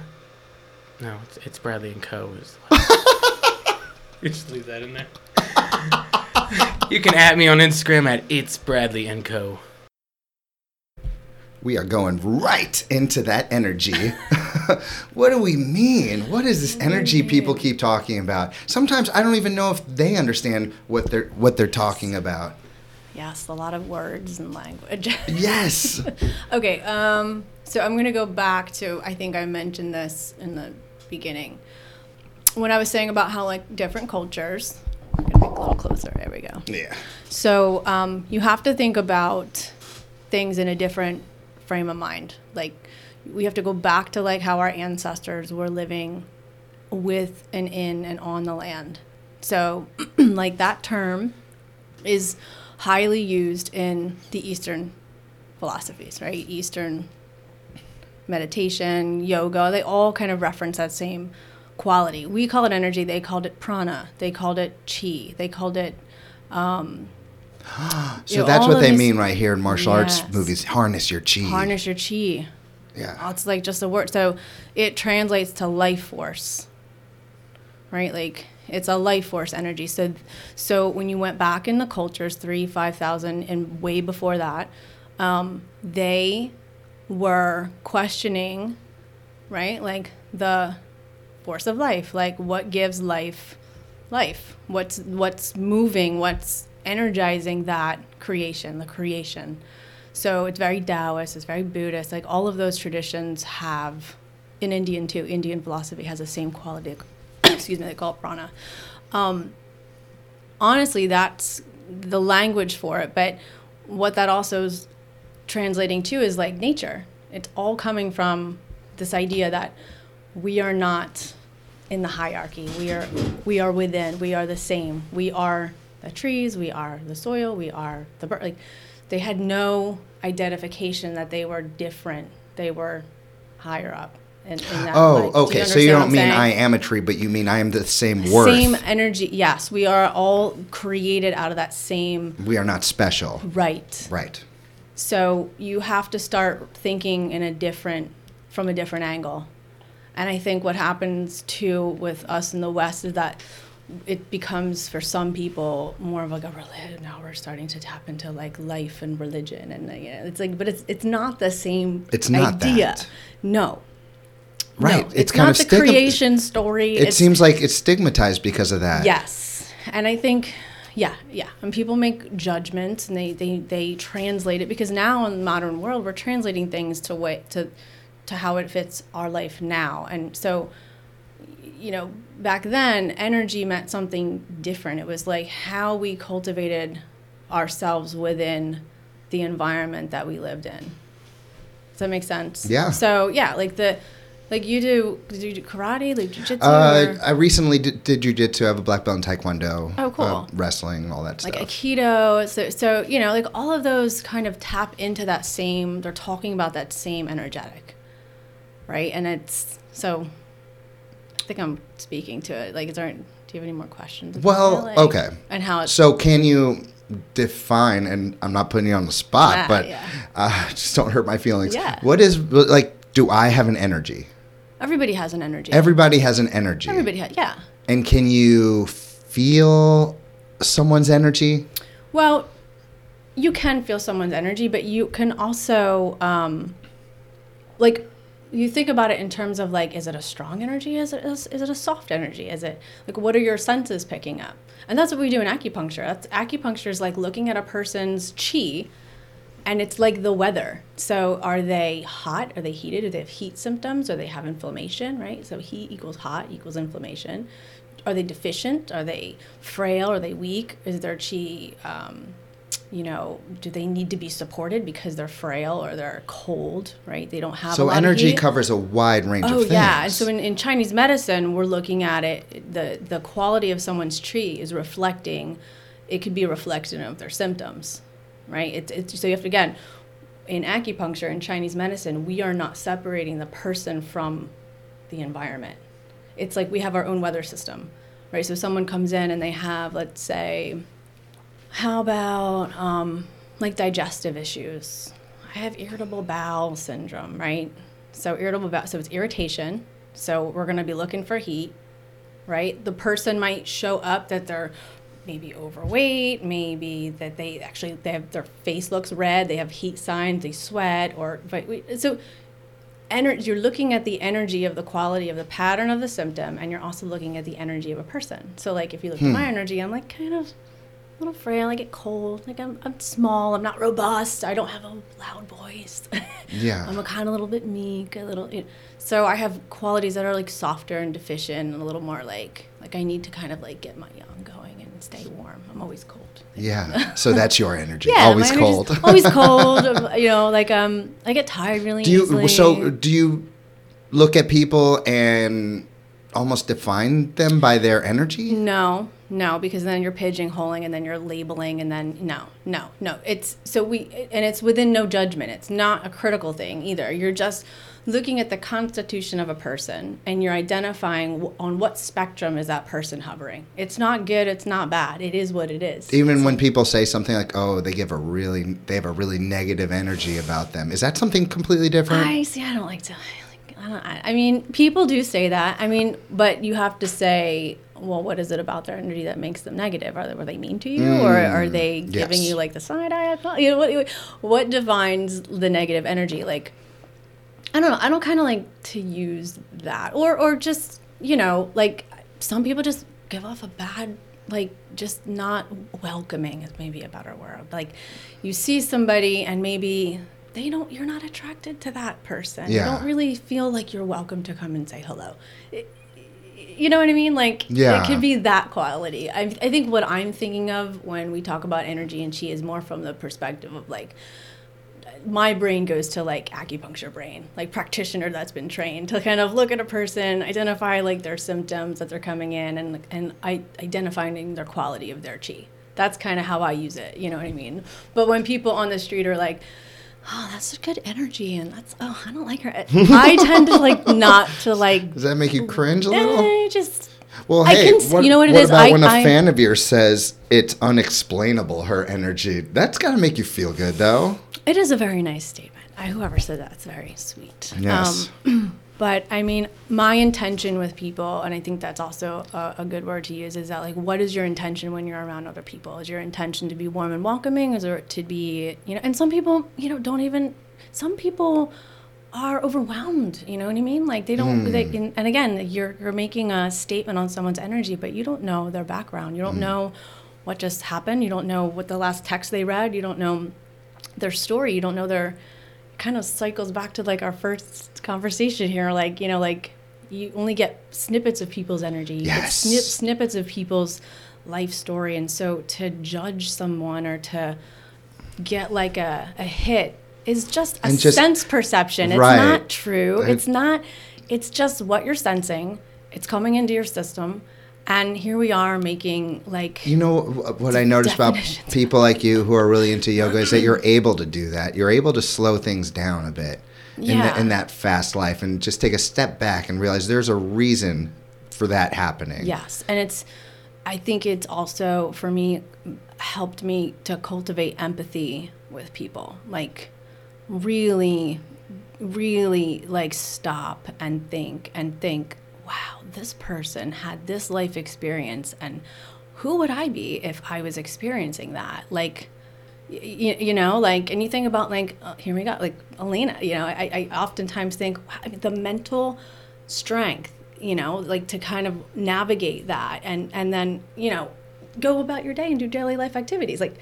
[SPEAKER 4] No, it's, it's Bradley and Co. is- you just leave that in there. you can at me on Instagram at it's Bradley and Co.
[SPEAKER 1] We are going right into that energy. what do we mean? What is this energy people keep talking about? Sometimes I don't even know if they understand what they're what they're talking about.
[SPEAKER 3] Yes, a lot of words and language.
[SPEAKER 1] Yes.
[SPEAKER 3] okay, um, so I'm gonna go back to I think I mentioned this in the beginning when I was saying about how like different cultures. I'm gonna make a little closer. There we go.
[SPEAKER 1] yeah.
[SPEAKER 3] So um, you have to think about things in a different frame of mind. Like we have to go back to like how our ancestors were living with and in and on the land. So like that term is highly used in the Eastern philosophies, right? Eastern meditation, yoga, they all kind of reference that same quality. We call it energy, they called it prana, they called it chi, they called it um,
[SPEAKER 1] So
[SPEAKER 3] know,
[SPEAKER 1] that's what they mean right here in martial arts movies. Harness your chi.
[SPEAKER 3] harness your chi.
[SPEAKER 1] Yeah.
[SPEAKER 3] It's like just a word. So it translates to life force, right? Like it's a life force energy. So, so when you went back in the cultures, three, five thousand, and way before that, um, they were questioning, right? Like the force of life, like what gives life life? What's what's moving? What's energizing that creation? The creation. So it's very Taoist, it's very Buddhist. Like all of those traditions have, in Indian too, Indian philosophy has the same quality. excuse me, they call it prana. Um, honestly, that's the language for it. But what that also is translating to is like nature. It's all coming from this idea that we are not in the hierarchy. We are we are within. We are the same. We are the trees. We are the soil. We are the bird. Like they had no identification that they were different. They were higher up. In, in that,
[SPEAKER 1] Oh,
[SPEAKER 3] do
[SPEAKER 1] okay. so you don't mean
[SPEAKER 3] saying?
[SPEAKER 1] I am a tree, but you mean I am the same worth.
[SPEAKER 3] Same energy. Yes, we are all created out of that same
[SPEAKER 1] we are not special.
[SPEAKER 3] right.
[SPEAKER 1] Right.
[SPEAKER 3] So you have to start thinking in a different, from a different angle. And I think what happens too with us in the West is that it becomes for some people more of like a religion. Now we're starting to tap into like life and religion, and know, it's like, but it's it's not the same.
[SPEAKER 1] It's not
[SPEAKER 3] idea.
[SPEAKER 1] that.
[SPEAKER 3] No.
[SPEAKER 1] Right.
[SPEAKER 3] No.
[SPEAKER 1] It's, kind
[SPEAKER 3] not
[SPEAKER 1] of
[SPEAKER 3] the
[SPEAKER 1] stigma-
[SPEAKER 3] creation story.
[SPEAKER 1] It
[SPEAKER 3] it's-
[SPEAKER 1] seems like it's stigmatized because of that.
[SPEAKER 3] Yes. And I think, yeah, yeah. And people make judgments and they, they, they translate it because now in the modern world, we're translating things to what, to, to how it fits our life now. And so, you know, back then, energy meant something different. It was like how we cultivated ourselves within the environment that we lived in. Does that make sense?
[SPEAKER 1] Yeah.
[SPEAKER 3] So, yeah, like the, like you do, did you do karate, like jujitsu?
[SPEAKER 1] Uh, I recently did, did jujitsu. I have a black belt in taekwondo.
[SPEAKER 3] Oh, cool.
[SPEAKER 1] uh, wrestling, all that
[SPEAKER 3] like
[SPEAKER 1] stuff.
[SPEAKER 3] Like aikido so, so you know like all of those kind of tap into that same they're talking about that same energetic right and it's so think i'm speaking to it like is there do you have any more questions
[SPEAKER 1] Well,
[SPEAKER 3] like,
[SPEAKER 1] okay.
[SPEAKER 3] and how it's
[SPEAKER 1] So can you define? And I'm not putting you on the spot, but
[SPEAKER 3] yeah.
[SPEAKER 1] uh, just don't hurt my feelings.
[SPEAKER 3] Yeah.
[SPEAKER 1] What is like? Do I have an energy?
[SPEAKER 3] everybody has an energy
[SPEAKER 1] Everybody has an energy.
[SPEAKER 3] everybody has yeah
[SPEAKER 1] And can you feel someone's energy?
[SPEAKER 3] Well, you can feel someone's energy, but you can also, um, like, you think about it in terms of like, is it a strong energy? Is it is, is it a soft energy? Is it like what are your senses picking up? And that's what we do in acupuncture. That's acupuncture is like looking at a person's chi, and it's like the weather. So are they hot? Are they heated? Do they have heat symptoms? Or they have inflammation? Right. So heat equals hot equals inflammation. Are they deficient? Are they frail? Are they weak? Is their chi um, you know, do they need to be supported because they're frail or they're cold, right? They don't have a
[SPEAKER 1] So energy covers a wide range
[SPEAKER 3] Oh
[SPEAKER 1] of things.
[SPEAKER 3] yeah, so in, in Chinese medicine, we're looking at it. the The quality of someone's chi is reflecting. It could be a reflection of their symptoms, right? It's it's so you have to again, in acupuncture in Chinese medicine, we are not separating the person from the environment. it's like we have our own weather system, right? So someone comes in and they have, let's say, how about um, like digestive issues? I have irritable bowel syndrome, right? So irritable bowel, so it's irritation. So we're going to be looking for heat, right? The person might show up that they're maybe overweight, maybe that they actually they have their face looks red, they have heat signs, they sweat, or so energy. You're looking at the energy of the quality of the pattern of the symptom, and you're also looking at the energy of a person. So like if you look at my energy, I'm like kind of little frail. I get cold. Like I'm, I'm small. I'm not robust. I don't have a loud voice.
[SPEAKER 1] Yeah.
[SPEAKER 3] I'm a kind of a little bit meek. A little. You know, so I have qualities that are like softer and deficient, and a little more like like I need to kind of like get my yang going and stay warm. I'm always cold.
[SPEAKER 1] Yeah. So that's your energy.
[SPEAKER 3] Yeah,
[SPEAKER 1] Always cold.
[SPEAKER 3] always cold. um, You know, like um, I get tired really
[SPEAKER 1] do you
[SPEAKER 3] easily.
[SPEAKER 1] so do you look at people and almost define them by their energy?
[SPEAKER 3] No, no, because then you're pigeonholing and then you're labeling and then no, no, no. It's so we and it's within no judgment. It's not a critical thing either. You're just looking at the constitution of a person and you're identifying on what spectrum is that person hovering. It's not good, it's not bad. It is what it is.
[SPEAKER 1] Even when people say something like, "Oh, they give a really they have a really negative energy about them." Is that something completely different?
[SPEAKER 3] I see. I don't like to. Like, I, don't, I mean, people do say that. I mean, but you have to say, well, what is it about their energy that makes them negative? Are they were they mean to you, or are they giving
[SPEAKER 1] Mm, yes.
[SPEAKER 3] you like the side eye? You know, what what defines the negative energy? Like, I don't know. I don't kind of like to use that, or or just you know, like some people just give off a bad like just not welcoming is maybe a better word like you see somebody and maybe they don't you're not attracted to that person
[SPEAKER 1] Yeah.
[SPEAKER 3] you don't really feel like you're welcome to come and say hello It- you know what i mean like
[SPEAKER 1] Yeah.
[SPEAKER 3] it could be that quality I, I think what i'm thinking of when we talk about energy and chi is more from the perspective of like my brain goes to like acupuncture brain, like practitioner that's been trained to kind of look at a person, identify like their symptoms that they're coming in, and and I, identifying their quality of their chi. That's kind of how I use it. You know what I mean? But when people on the street are like, "Oh, that's a good energy," and that's oh, I don't like her. I tend to like not to like.
[SPEAKER 1] Does that make you cringe a little?
[SPEAKER 3] Eh, just
[SPEAKER 1] Well,
[SPEAKER 3] I
[SPEAKER 1] hey,
[SPEAKER 3] can s-
[SPEAKER 1] what,
[SPEAKER 3] you know what it
[SPEAKER 1] what
[SPEAKER 3] is?
[SPEAKER 1] about
[SPEAKER 3] I-
[SPEAKER 1] when a
[SPEAKER 3] I-
[SPEAKER 1] fan of yours says it's unexplainable her energy? That's got to make you feel good, though.
[SPEAKER 3] It is a very nice statement. I, whoever said that's very sweet.
[SPEAKER 1] Yes.
[SPEAKER 3] Um, but I mean, my intention with people, and I think that's also a, a good word to use, is that like, what is your intention when you're around other people? Is your intention to be warm and welcoming? Is it to be, you know? And some people, you know, don't even. Some people are overwhelmed. You know what I mean? Like they don't. They, hmm. and, and again, you're you're making a statement on someone's energy, but you don't know their background. You don't hmm. know what just happened. You don't know what the last text they read. You don't know their story. You don't know their kind of cycles back to like our first conversation here. Like, you know, like you only get snippets of people's energy. You get
[SPEAKER 1] Yes.
[SPEAKER 3] snip, snippets of people's life story. And so to judge someone or to get like a, a hit is just a
[SPEAKER 1] just-
[SPEAKER 3] sense perception. It's not true. It's not, it's just what you're sensing. It's coming into your system. And here we are making like
[SPEAKER 1] You know what I notice about people like you who are really into yoga is that you're able to do that. You're able to slow things down a bit in, the, in that fast life and just take a step back and realize there's a reason for that happening.
[SPEAKER 3] Yes, and it's. I think it's also for me helped me to cultivate empathy with people. Like, really, really, like stop and think and think. Wow, this person had this life experience, and who would I be if I was experiencing that? Like, you, you know like and you think about like uh, here we go like elena you know i, I oftentimes think wow, the mental strength you know like to kind of navigate that and and then you know go about your day and do daily life activities like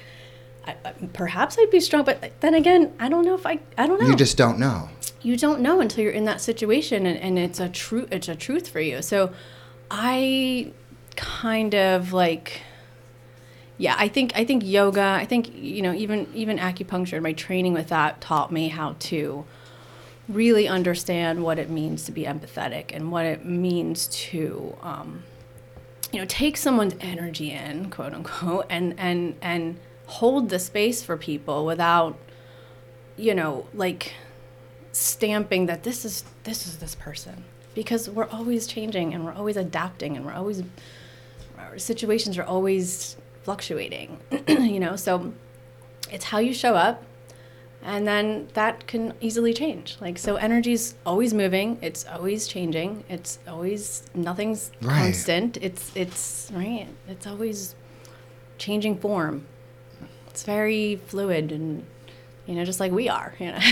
[SPEAKER 3] I, I- perhaps i'd be strong but then again i don't know if i i don't know
[SPEAKER 1] You just don't know.
[SPEAKER 3] you don't know until you're in that situation and, and it's a true it's a truth for you so i kind of like yeah i think i think yoga i think you know even even acupuncture my training with that taught me how to really understand what it means to be empathetic and what it means to um, you know take someone's energy in quote unquote and and and hold the space for people without you know like stamping that this is this is this person. Because we're always changing and we're always adapting and we're always our situations are always fluctuating you know? So it's how you show up and then that can easily change. Like so energy's always moving it's always changing it's always nothing's
[SPEAKER 1] Right.
[SPEAKER 3] constant it's it's right it's always changing form it's very fluid and you know just like we are you know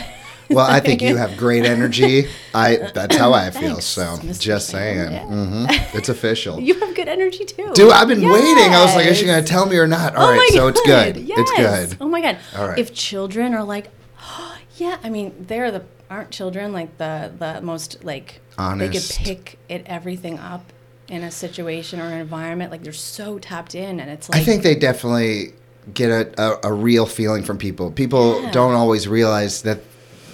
[SPEAKER 1] Well, I think you have great energy. I that's how I feel.
[SPEAKER 3] Thanks,
[SPEAKER 1] So
[SPEAKER 3] Mr.
[SPEAKER 1] just saying,
[SPEAKER 3] Yeah.
[SPEAKER 1] hmm it's official.
[SPEAKER 3] you have good energy too
[SPEAKER 1] Dude, I've been waiting. I was like, is she gonna tell me or not? All
[SPEAKER 3] oh
[SPEAKER 1] right, so it's good.
[SPEAKER 3] Yes.
[SPEAKER 1] It's good.
[SPEAKER 3] Oh my god.
[SPEAKER 1] All right.
[SPEAKER 3] If children are like, yeah, I mean, they're the aren't children like the the most like they could pick it everything up in a situation or an environment. Like they're so tapped in, and it's like
[SPEAKER 1] I think they definitely get a, a, a real feeling from people. People
[SPEAKER 3] Yeah.
[SPEAKER 1] don't always realize that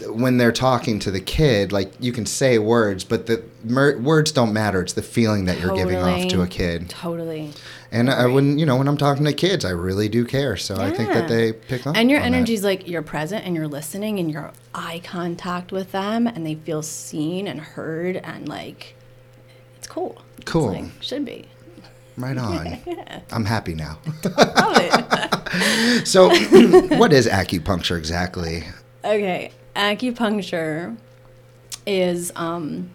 [SPEAKER 1] when they're talking to the kid, like you can say words, but the mer- words don't matter. It's the feeling that you're giving off to a kid.
[SPEAKER 3] totally.
[SPEAKER 1] And uh, I, when you know when I'm talking to kids, I really do care. So I think that they pick up.
[SPEAKER 3] And your
[SPEAKER 1] that.
[SPEAKER 3] energy's like you're present and you're listening and you're eye contact with them, and they feel seen and heard, and like it's cool. It's
[SPEAKER 1] Cool.
[SPEAKER 3] like, should be.
[SPEAKER 1] Right on. I'm happy now.
[SPEAKER 3] Love it.
[SPEAKER 1] so, what is acupuncture exactly?
[SPEAKER 3] Okay, acupuncture is um,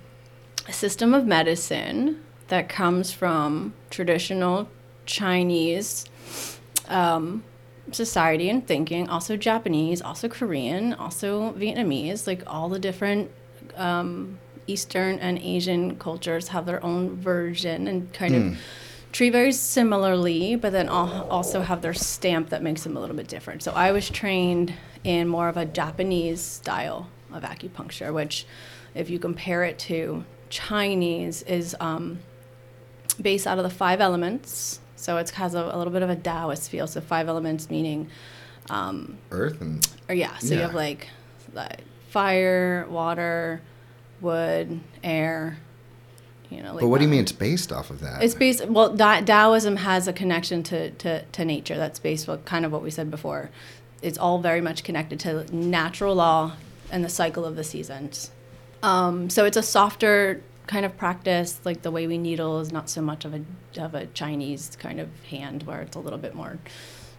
[SPEAKER 3] a system of medicine that comes from traditional Chinese um, society and thinking, also Japanese, also Korean, also Vietnamese, like all the different um, Eastern and Asian cultures have their own version and kind of treat very similarly, but then al- also have their stamp that makes them a little bit different. So I was trained in more of a Japanese style of acupuncture, which, if you compare it to Chinese, is um, based out of the five elements. So it has a, a little bit of a Taoist feel. So five elements meaning
[SPEAKER 1] Earth and
[SPEAKER 3] or yeah, so you have like, like fire, water, wood, air. You know, like
[SPEAKER 1] but what do you mean it's based off of that?
[SPEAKER 3] It's based. Well, Da- Taoism has a connection to, to, to nature. That's based on kind of what we said before. It's all very much connected to natural law and the cycle of the seasons. Um, so it's a softer kind of practice. Like the way we needle is not so much of a of a Chinese kind of hand, where it's a little bit more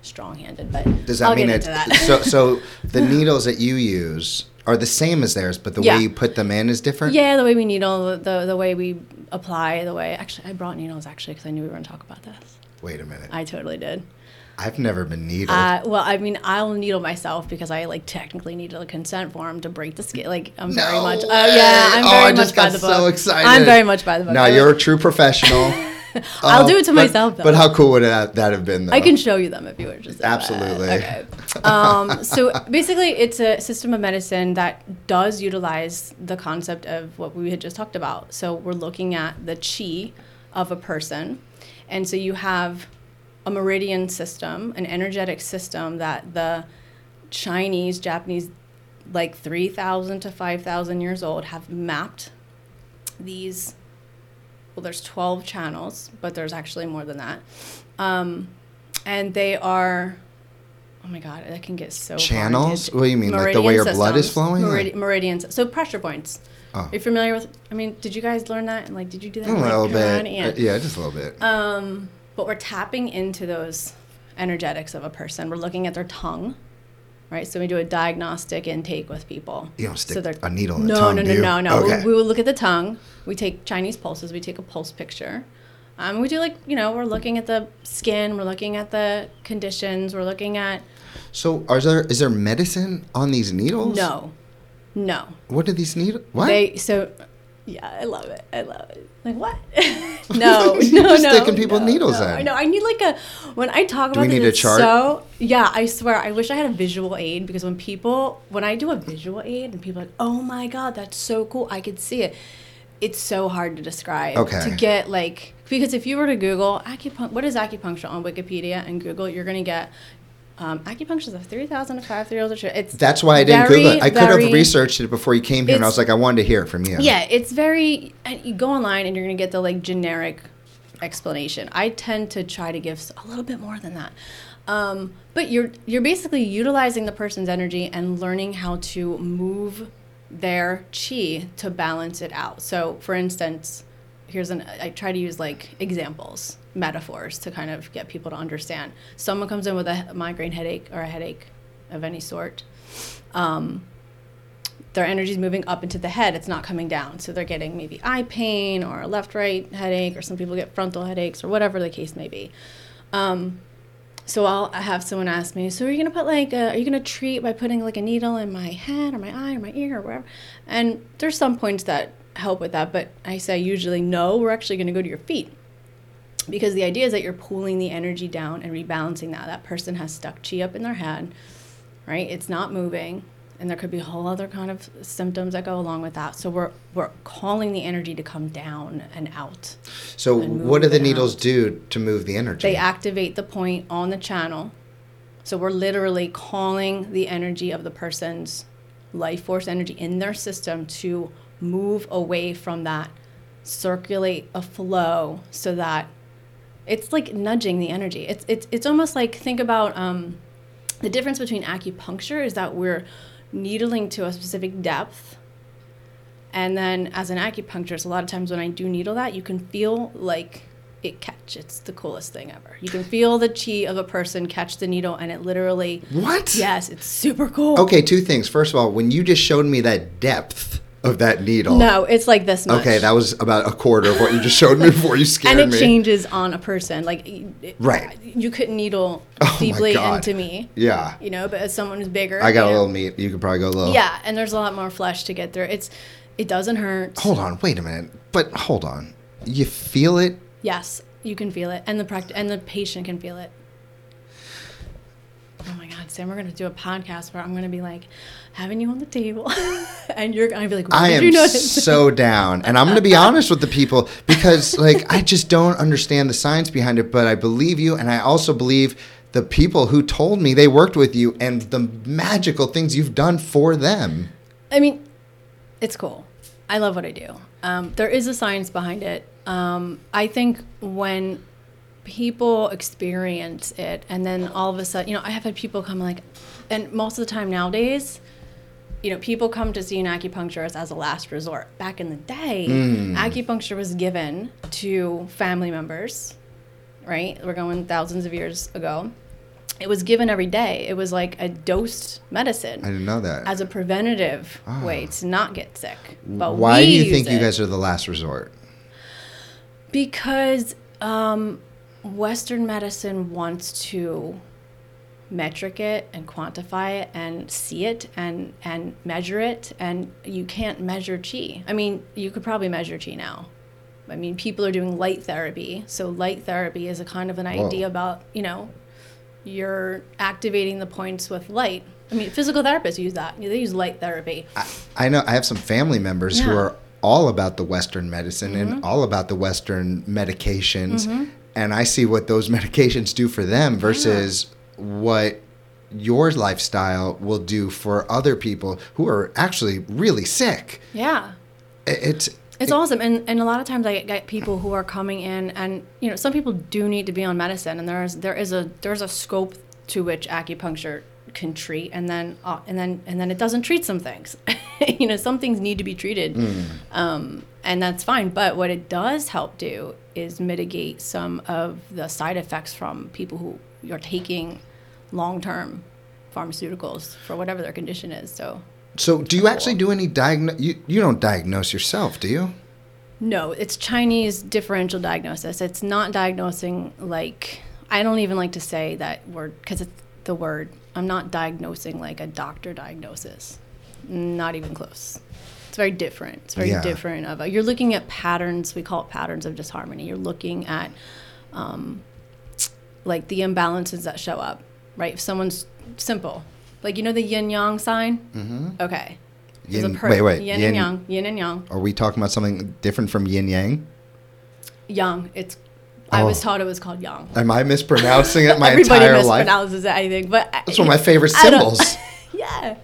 [SPEAKER 3] strong-handed. But
[SPEAKER 1] Does that
[SPEAKER 3] I'll
[SPEAKER 1] mean
[SPEAKER 3] get
[SPEAKER 1] it's
[SPEAKER 3] into that.
[SPEAKER 1] so? So the needles that you use are the same as theirs, but the
[SPEAKER 3] Yeah.
[SPEAKER 1] way you put them in is different.
[SPEAKER 3] Yeah, the way we needle, the, the, way we apply, the way. Actually, I brought needles actually because I knew we were going to talk about this.
[SPEAKER 1] Wait a minute.
[SPEAKER 3] I totally did.
[SPEAKER 1] I've never been needled.
[SPEAKER 3] Uh, well, I mean, I'll needle myself because I like technically need a consent form to break the skin. Like I'm very much. Oh
[SPEAKER 1] way.
[SPEAKER 3] yeah, I'm
[SPEAKER 1] Oh,
[SPEAKER 3] very
[SPEAKER 1] I
[SPEAKER 3] much
[SPEAKER 1] just
[SPEAKER 3] by
[SPEAKER 1] got
[SPEAKER 3] the
[SPEAKER 1] so
[SPEAKER 3] book.
[SPEAKER 1] excited.
[SPEAKER 3] I'm very much by the book.
[SPEAKER 1] now you're a true professional.
[SPEAKER 3] I'll
[SPEAKER 1] Oh,
[SPEAKER 3] do it to
[SPEAKER 1] but-
[SPEAKER 3] myself though.
[SPEAKER 1] But how cool would that, that have been? Though?
[SPEAKER 3] I can show you them if you were interested.
[SPEAKER 1] Absolutely.
[SPEAKER 3] Okay. Um, so basically, it's a system of medicine that does utilize the concept of what we had just talked about. So we're looking at the chi of a person, and so you have a meridian system, an energetic system that the Chinese, Japanese, like 3,000 to 5,000 years old, have mapped these. Well, there's 12 channels, but there's actually more than that. Um, and they are, oh my God, that can get so.
[SPEAKER 1] Channels? What do you mean, like the way
[SPEAKER 3] meridian
[SPEAKER 1] your blood is flowing?
[SPEAKER 3] Meridi- meridians. So pressure points.
[SPEAKER 1] Oh.
[SPEAKER 3] Are you familiar with? I mean, did you guys learn that? And like, did you do that?
[SPEAKER 1] a little bit. Uh, Yeah. just a little bit.
[SPEAKER 3] Um, but we're tapping into those energetics of a person. We're looking at their tongue, right? So we do a diagnostic intake with people.
[SPEAKER 1] you don't stick
[SPEAKER 3] so
[SPEAKER 1] a needle in the
[SPEAKER 3] no,
[SPEAKER 1] tongue,
[SPEAKER 3] no, no,
[SPEAKER 1] you?
[SPEAKER 3] no, no.
[SPEAKER 1] Okay.
[SPEAKER 3] We, we will look at the tongue. We take Chinese pulses. We take a pulse picture. Um, we do like you know we're looking at the skin. We're looking at the conditions. We're looking at
[SPEAKER 1] so, are there is there medicine on these needles?
[SPEAKER 3] no, no.
[SPEAKER 1] What do these needles? What?
[SPEAKER 3] They so yeah, I love it. I love it. Like what? no, no, no.
[SPEAKER 1] sticking people
[SPEAKER 3] no,
[SPEAKER 1] needles
[SPEAKER 3] no.
[SPEAKER 1] in.
[SPEAKER 3] I know. I need like a when I talk
[SPEAKER 1] Do
[SPEAKER 3] about
[SPEAKER 1] we need a chart?
[SPEAKER 3] So yeah, I swear. I wish I had a visual aid because when people when I do a visual aid and people are like, oh my god, that's so cool. I could see it. It's so hard to describe.
[SPEAKER 1] Okay.
[SPEAKER 3] To get like because if you were to Google acupuncture, what is acupuncture on Wikipedia and Google, you're gonna get. Um, acupuncture is a three thousand to five three years old. It's
[SPEAKER 1] That's why I didn't
[SPEAKER 3] very,
[SPEAKER 1] Google it. I could have researched it before you came here, and I was like, I wanted to hear it from you.
[SPEAKER 3] yeah, it's very. You go online and you're gonna get the like generic explanation. I tend to try to give a little bit more than that. Um, but you're you're basically utilizing the person's energy and learning how to move their chi to balance it out. So, for instance, here's an I try to use like examples, metaphors to kind of get people to understand. Someone comes in with a migraine headache or a headache of any sort. Um, their energy is moving up into the head, it's not coming down. So they're getting maybe eye pain or a left right headache, or some people get frontal headaches, or whatever the case may be. Um, so I'll have someone ask me, so are you gonna put like, a, are you gonna treat by putting like a needle in my head or my eye or my ear or wherever? And there's some points that help with that, but I say usually no. We're actually gonna go to your feet because the idea is that you're pulling the energy down and rebalancing that. That person has stuck chi up in their head, right? It's not moving, and there could be a whole other kind of symptoms that go along with that. So we're we're calling the energy to come down and out.
[SPEAKER 1] So,
[SPEAKER 3] and
[SPEAKER 1] what do the needles
[SPEAKER 3] out.
[SPEAKER 1] do to move the energy?
[SPEAKER 3] They activate the point on the channel. So we're literally calling the energy of the person's life force energy in their system to move away from that, circulate a flow so that it's like nudging the energy. It's it's it's almost like think about um, the difference between acupuncture is that we're needling to a specific depth and then as an acupuncturist, a lot of times when I do needle that, you can feel like it catch. It's the coolest thing ever. You can feel the chi of a person catch the needle and it literally
[SPEAKER 1] what?
[SPEAKER 3] Yes, it's super cool.
[SPEAKER 1] Okay, two things. First of all, when you just showed me that depth of that needle.
[SPEAKER 3] No, it's like this much.
[SPEAKER 1] Okay, that was about a quarter of what you just showed me before you scared me.
[SPEAKER 3] and it
[SPEAKER 1] me.
[SPEAKER 3] changes on a person. Like it-
[SPEAKER 1] Right.
[SPEAKER 3] You couldn't needle
[SPEAKER 1] Oh
[SPEAKER 3] deeply into me.
[SPEAKER 1] Yeah.
[SPEAKER 3] You know, but as someone who's bigger.
[SPEAKER 1] I got a
[SPEAKER 3] know,
[SPEAKER 1] little meat. You could probably go a little.
[SPEAKER 3] Yeah, and there's a lot more flesh to get through. It's it doesn't hurt.
[SPEAKER 1] Hold on, wait a minute. But hold on. You feel it?
[SPEAKER 3] Yes, you can feel it, and the pract- and the patient can feel it. Oh my God, Sam, we're gonna do a podcast where I'm gonna be like having you on the table, and you're gonna be like, "What
[SPEAKER 1] I am so down. And I'm going to be honest with the people because, like, I just don't understand the science behind it, but I believe you. And I also believe the people who told me they worked with you and the magical things you've done for them.
[SPEAKER 3] I mean, it's cool. I love what I do. Um, there is a science behind it. Um, I think when people experience it and then all of a sudden, you know, I have had people come like, and most of the time nowadays, you know, people come to see an acupuncturist as a last resort. Back in the day, acupuncture was given to family members, right? We're going thousands of years ago. It was given every day. It was like a dosed medicine
[SPEAKER 1] I didn't know that.
[SPEAKER 3] as a preventative way to not get sick. But
[SPEAKER 1] Why do you think you guys are the last resort?
[SPEAKER 3] Because um, Western medicine wants to metric it and quantify it and see it and and measure it and you can't measure chi. I mean, you could probably measure chi now. I mean, people are doing light therapy. So light therapy is a kind of an
[SPEAKER 1] Whoa.
[SPEAKER 3] idea about, you know, you're activating the points with light. I mean, physical therapists use that. They use light therapy.
[SPEAKER 1] I know I have some family members who are all about the Western medicine
[SPEAKER 3] Mm-hmm.
[SPEAKER 1] and all about the Western medications. And I see what those medications do for them versus what your lifestyle will do for other people who are actually really sick.
[SPEAKER 3] Yeah.
[SPEAKER 1] It's
[SPEAKER 3] It's awesome, and and a lot of times I get people who are coming in, and you know, some people do need to be on medicine, and there's there is a there's a scope to which acupuncture can treat, and then uh, and then and then it doesn't treat some things. you know, some things need to be treated, um, and that's fine. But what it does help do is mitigate some of the side effects from people who you're taking long term pharmaceuticals for whatever their condition is. So
[SPEAKER 1] so do you actually do any diagnose you, you don't diagnose yourself, do you?
[SPEAKER 3] No, it's Chinese differential diagnosis. It's not diagnosing like I don't even like to say that word because it's the word. I'm not diagnosing like a doctor diagnosis. Not even close. It's very different. It's very
[SPEAKER 1] Yeah.
[SPEAKER 3] different of a, you're looking at patterns. We call it patterns of disharmony. You're looking at um, like the imbalances that show up. Right? If someone's simple, like you know the yin yang sign. Mm-hmm. Okay.
[SPEAKER 1] Yin-
[SPEAKER 3] per-
[SPEAKER 1] wait, wait,
[SPEAKER 3] Yin,
[SPEAKER 1] yin-
[SPEAKER 3] and yang. Yin and yang.
[SPEAKER 1] Are we talking about something different from yin yang?
[SPEAKER 3] Yang. It's. I was
[SPEAKER 1] Oh.
[SPEAKER 3] taught it was called yang.
[SPEAKER 1] Am I mispronouncing it my entire life?
[SPEAKER 3] Everybody mispronounces it, I think, but
[SPEAKER 1] That's one of my favorite
[SPEAKER 3] I
[SPEAKER 1] symbols.
[SPEAKER 3] yeah.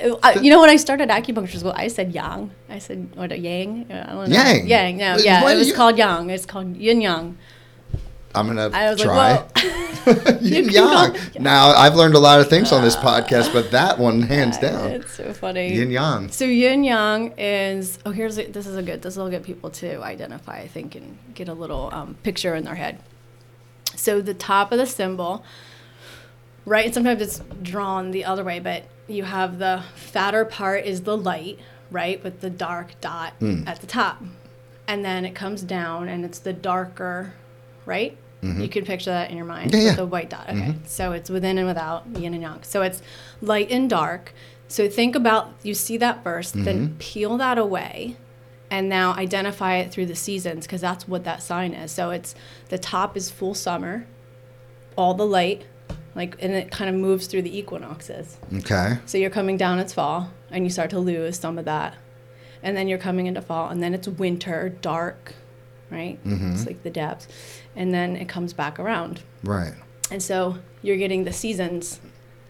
[SPEAKER 3] I- I- you know, when I started acupuncture school, I said yang. I said what a yang. I don't know.
[SPEAKER 1] Yang?
[SPEAKER 3] Yang. No, yeah, it was
[SPEAKER 1] you-
[SPEAKER 3] called yang. It's called yin yang.
[SPEAKER 1] I'm gonna
[SPEAKER 3] I was
[SPEAKER 1] try.
[SPEAKER 3] like, well,
[SPEAKER 1] yang. Now I've learned a lot of things on this podcast, but that one hands down.
[SPEAKER 3] it's so funny.
[SPEAKER 1] Yin yang.
[SPEAKER 3] So yin yang is oh here's a, this is a good this will get people to identify I think and get a little um, picture in their head. So the top of the symbol, right? And sometimes it's drawn the other way, but you have the fatter part is the light, right, with the dark dot
[SPEAKER 1] Hmm.
[SPEAKER 3] at the top, and then it comes down and it's the darker, right? You can picture that in your mind.
[SPEAKER 1] Mm-hmm. Yeah, yeah.
[SPEAKER 3] The white dot. Okay. So it's within and without yin and yang. So it's light and dark. So think about you see that 1st
[SPEAKER 1] Mm-hmm.
[SPEAKER 3] then peel that away, and now identify it through the seasons because that's what that sign is. So it's the top is full summer, all the light, like, and it kind of moves through the equinoxes.
[SPEAKER 1] Okay.
[SPEAKER 3] So you're coming down, it's fall, and you start to lose some of that. And then you're coming into fall, and then it's winter, dark, right? It's like the depths. And then it comes back around.
[SPEAKER 1] Right.
[SPEAKER 3] And so you're getting the seasons.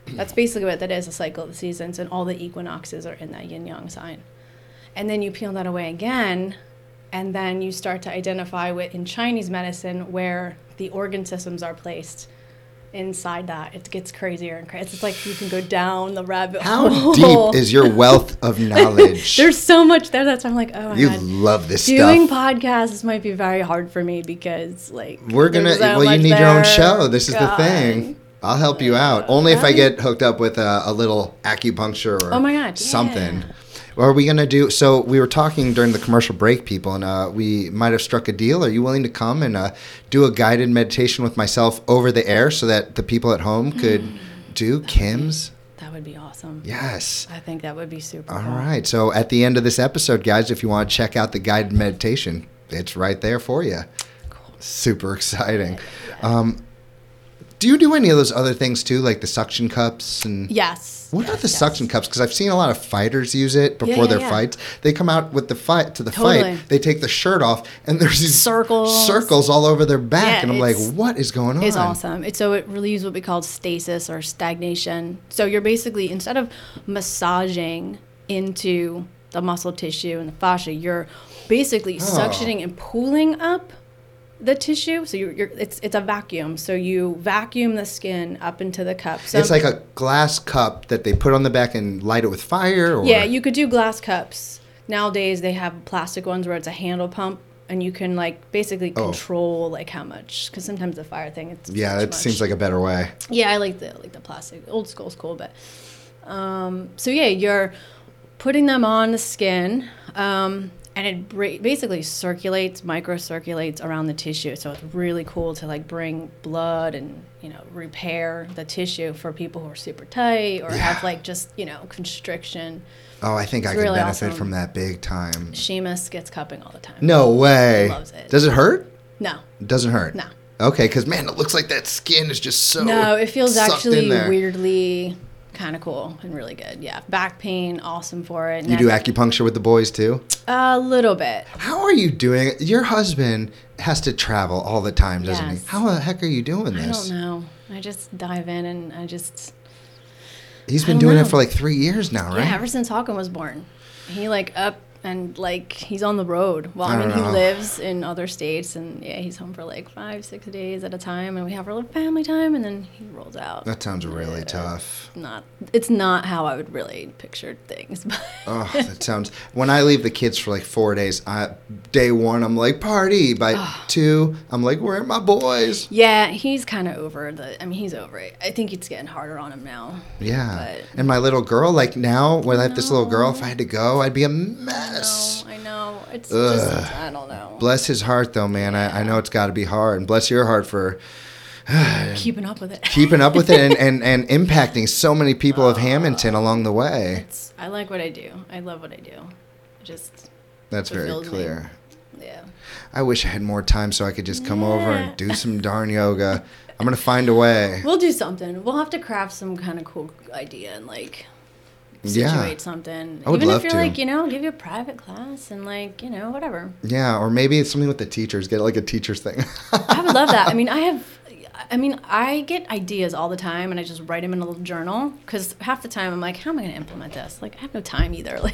[SPEAKER 3] That's basically what that is a cycle of the seasons, and all the equinoxes are in that yin yang sign. And then you peel that away again, and then you start to identify with in Chinese medicine where the organ systems are placed inside that. It gets crazier and crazier. It's like you can go down the rabbit hole.
[SPEAKER 1] How
[SPEAKER 3] hole.
[SPEAKER 1] deep is your wealth of knowledge?
[SPEAKER 3] There's so much there. That's I'm like, oh my
[SPEAKER 1] you
[SPEAKER 3] god.
[SPEAKER 1] love this stuff.
[SPEAKER 3] Doing
[SPEAKER 1] stuff.
[SPEAKER 3] podcasts might be very hard for me because like
[SPEAKER 1] We're gonna.
[SPEAKER 3] so
[SPEAKER 1] well, you need your own show. This is the thing. I'll help you out. Only if I get hooked up with a, a little acupuncture or
[SPEAKER 3] Oh my God,
[SPEAKER 1] something.
[SPEAKER 3] yeah.
[SPEAKER 1] Are we gonna do? So we were talking during the commercial break, people, and uh, we might have struck a deal. Are you willing to come and uh, do a guided meditation with myself over the air, so that the people at home could do Kim's?
[SPEAKER 3] That would be awesome.
[SPEAKER 1] Yes.
[SPEAKER 3] I think that would be super.
[SPEAKER 1] All
[SPEAKER 3] cool.
[SPEAKER 1] right. So at the end of this episode, guys, if you want to check out the guided meditation, it's right there for you. Cool. Super exciting. Um, do you do any of those other things too, like the suction cups and?
[SPEAKER 3] Yes.
[SPEAKER 1] What are
[SPEAKER 3] yes,
[SPEAKER 1] the
[SPEAKER 3] yes.
[SPEAKER 1] suction cups? Because I've seen a lot of fighters use it before
[SPEAKER 3] yeah,
[SPEAKER 1] their
[SPEAKER 3] yeah.
[SPEAKER 1] fights. They come out with the fight to the
[SPEAKER 3] Totally.
[SPEAKER 1] fight. They take the shirt off, and there's these
[SPEAKER 3] Circles.
[SPEAKER 1] circles all over their back,
[SPEAKER 3] Yeah,
[SPEAKER 1] and I'm like, what is going on?
[SPEAKER 3] It's awesome. It, so it relieves what we call stasis or stagnation. So you're basically instead of massaging into the muscle tissue and the fascia, you're basically oh. suctioning and pulling up the tissue. So you're, you're it's it's a vacuum. So you vacuum the skin up into the cup. So
[SPEAKER 1] It's like a glass cup that they put on the back and light it with fire. Or
[SPEAKER 3] Yeah, you could do glass cups. Nowadays they have plastic ones where it's a handle pump and you can like basically
[SPEAKER 1] Oh.
[SPEAKER 3] control like how much because sometimes the fire thing it's
[SPEAKER 1] Yeah, it seems like a better way.
[SPEAKER 3] yeah I like the like the plastic old school's cool but um, so yeah you're putting them on the skin um, and it basically circulates microcirculates around the tissue so it's really cool to like bring blood and you know repair the tissue for people who are super tight or have like just you know constriction
[SPEAKER 1] Oh, I think I
[SPEAKER 3] It's
[SPEAKER 1] could
[SPEAKER 3] really
[SPEAKER 1] benefit
[SPEAKER 3] awesome.
[SPEAKER 1] from that big time.
[SPEAKER 3] Seamus gets cupping all the time.
[SPEAKER 1] No way.
[SPEAKER 3] Loves it.
[SPEAKER 1] Does it hurt?
[SPEAKER 3] No.
[SPEAKER 1] It doesn't hurt.
[SPEAKER 3] No.
[SPEAKER 1] Okay, because man, it looks like that skin is just so.
[SPEAKER 3] No, it feels actually weirdly kind of cool and really good. Yeah. Back pain, awesome for it.
[SPEAKER 1] You do acupuncture with the boys too.
[SPEAKER 3] A little bit.
[SPEAKER 1] How are you doing? it? Your husband has to travel all the time, doesn't
[SPEAKER 3] Yes.
[SPEAKER 1] he? How the heck are you doing this?
[SPEAKER 3] I don't know. I just dive in and I just
[SPEAKER 1] He's been doing it for like three years now, right?
[SPEAKER 3] yeah. Ever since Hawken was born, he like up and like he's on the road. Well, I,
[SPEAKER 1] I
[SPEAKER 3] mean, he
[SPEAKER 1] know.
[SPEAKER 3] lives in other states, and yeah, he's home for like five, six days at a time, and we have our little family time, and then he rolls out.
[SPEAKER 1] that sounds really tough.
[SPEAKER 3] Not, it's not how I would really picture things, but
[SPEAKER 1] Oh, that sounds. When I leave the kids for like four days, I, day one I'm like party. By
[SPEAKER 3] Ah.
[SPEAKER 1] two, I'm like, where are my boys?
[SPEAKER 3] Yeah, he's kind of over the. I mean, he's over it. I think it's getting harder on him now.
[SPEAKER 1] Yeah.
[SPEAKER 3] But-
[SPEAKER 1] and my little girl, like now, when I have this little girl, if I had to go, I'd be a mess.
[SPEAKER 3] No, I know. It's
[SPEAKER 1] Ugh.
[SPEAKER 3] just I don't know.
[SPEAKER 1] Bless his heart, though, man. I, I know it's got to be hard. And bless your heart for
[SPEAKER 3] Keeping up with it.
[SPEAKER 1] keeping up with it and, and, and impacting so many people of Hamilton along the way.
[SPEAKER 3] I like what I do. I love what I do. It Just
[SPEAKER 1] That's very
[SPEAKER 3] fulfills me.
[SPEAKER 1] clear.
[SPEAKER 3] yeah.
[SPEAKER 1] I wish I had more time so I could just come over and do some darn yoga. I'm going to find a way.
[SPEAKER 3] We'll do something. We'll have to craft some kind of cool idea and like
[SPEAKER 1] Yeah.
[SPEAKER 3] situate something.
[SPEAKER 1] I would
[SPEAKER 3] Even
[SPEAKER 1] love
[SPEAKER 3] if you're
[SPEAKER 1] to.
[SPEAKER 3] like, you know, give you a private class and like, you know, whatever.
[SPEAKER 1] Yeah, or maybe it's something with the teachers. Get like a teachers thing.
[SPEAKER 3] I would love that. I mean, I have, I mean, I get ideas all the time, and I just write them in a little journal because half the time I'm like, how am I going to implement this? Like, I have no time either.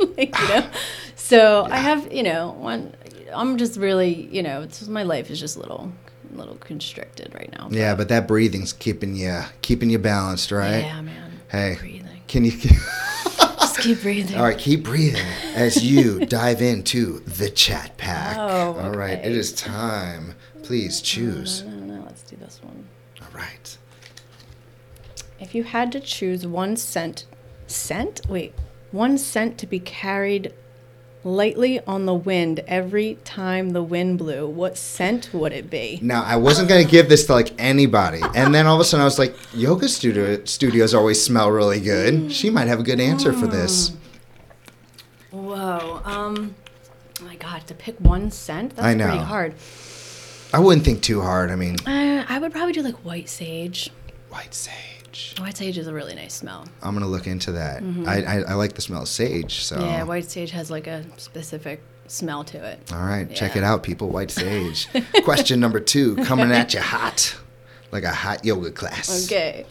[SPEAKER 3] Like, like you know. So I have, you know, one. I'm just really, you know, it's my life is just little, a little constricted right now.
[SPEAKER 1] Yeah, but that breathing's keeping you keeping you balanced, right?
[SPEAKER 3] Yeah, man.
[SPEAKER 1] Hey,
[SPEAKER 3] Breathing.
[SPEAKER 1] Can you?
[SPEAKER 3] Just keep breathing.
[SPEAKER 1] All right, keep breathing as you dive into the chat pack.
[SPEAKER 3] Oh,
[SPEAKER 1] All right,
[SPEAKER 3] okay.
[SPEAKER 1] it is time. Please choose.
[SPEAKER 3] No, no, no, let's do this one.
[SPEAKER 1] All right.
[SPEAKER 3] If you had to choose one scent, scent? Wait, one scent to be carried lightly on the wind every time the wind blew, what scent would it be?
[SPEAKER 1] Now I wasn't gonna give this to like anybody, and then all of a sudden I was like, yoga studio studios always smell really good. She might have a good answer for this.
[SPEAKER 3] Whoa. Um. Oh my God, to pick one scent? That's
[SPEAKER 1] I know.
[SPEAKER 3] pretty hard.
[SPEAKER 1] I wouldn't think too hard. I mean,
[SPEAKER 3] Uh, I would probably do like white sage.
[SPEAKER 1] white sage.
[SPEAKER 3] White sage is a really nice smell.
[SPEAKER 1] I'm gonna look into that. I, I I like the smell of sage. So
[SPEAKER 3] Mm-hmm. Yeah, white sage has like a specific smell to it.
[SPEAKER 1] all right, check it out, people. White sage. Question number two, coming at you hot, like a hot yoga class.
[SPEAKER 3] Okay.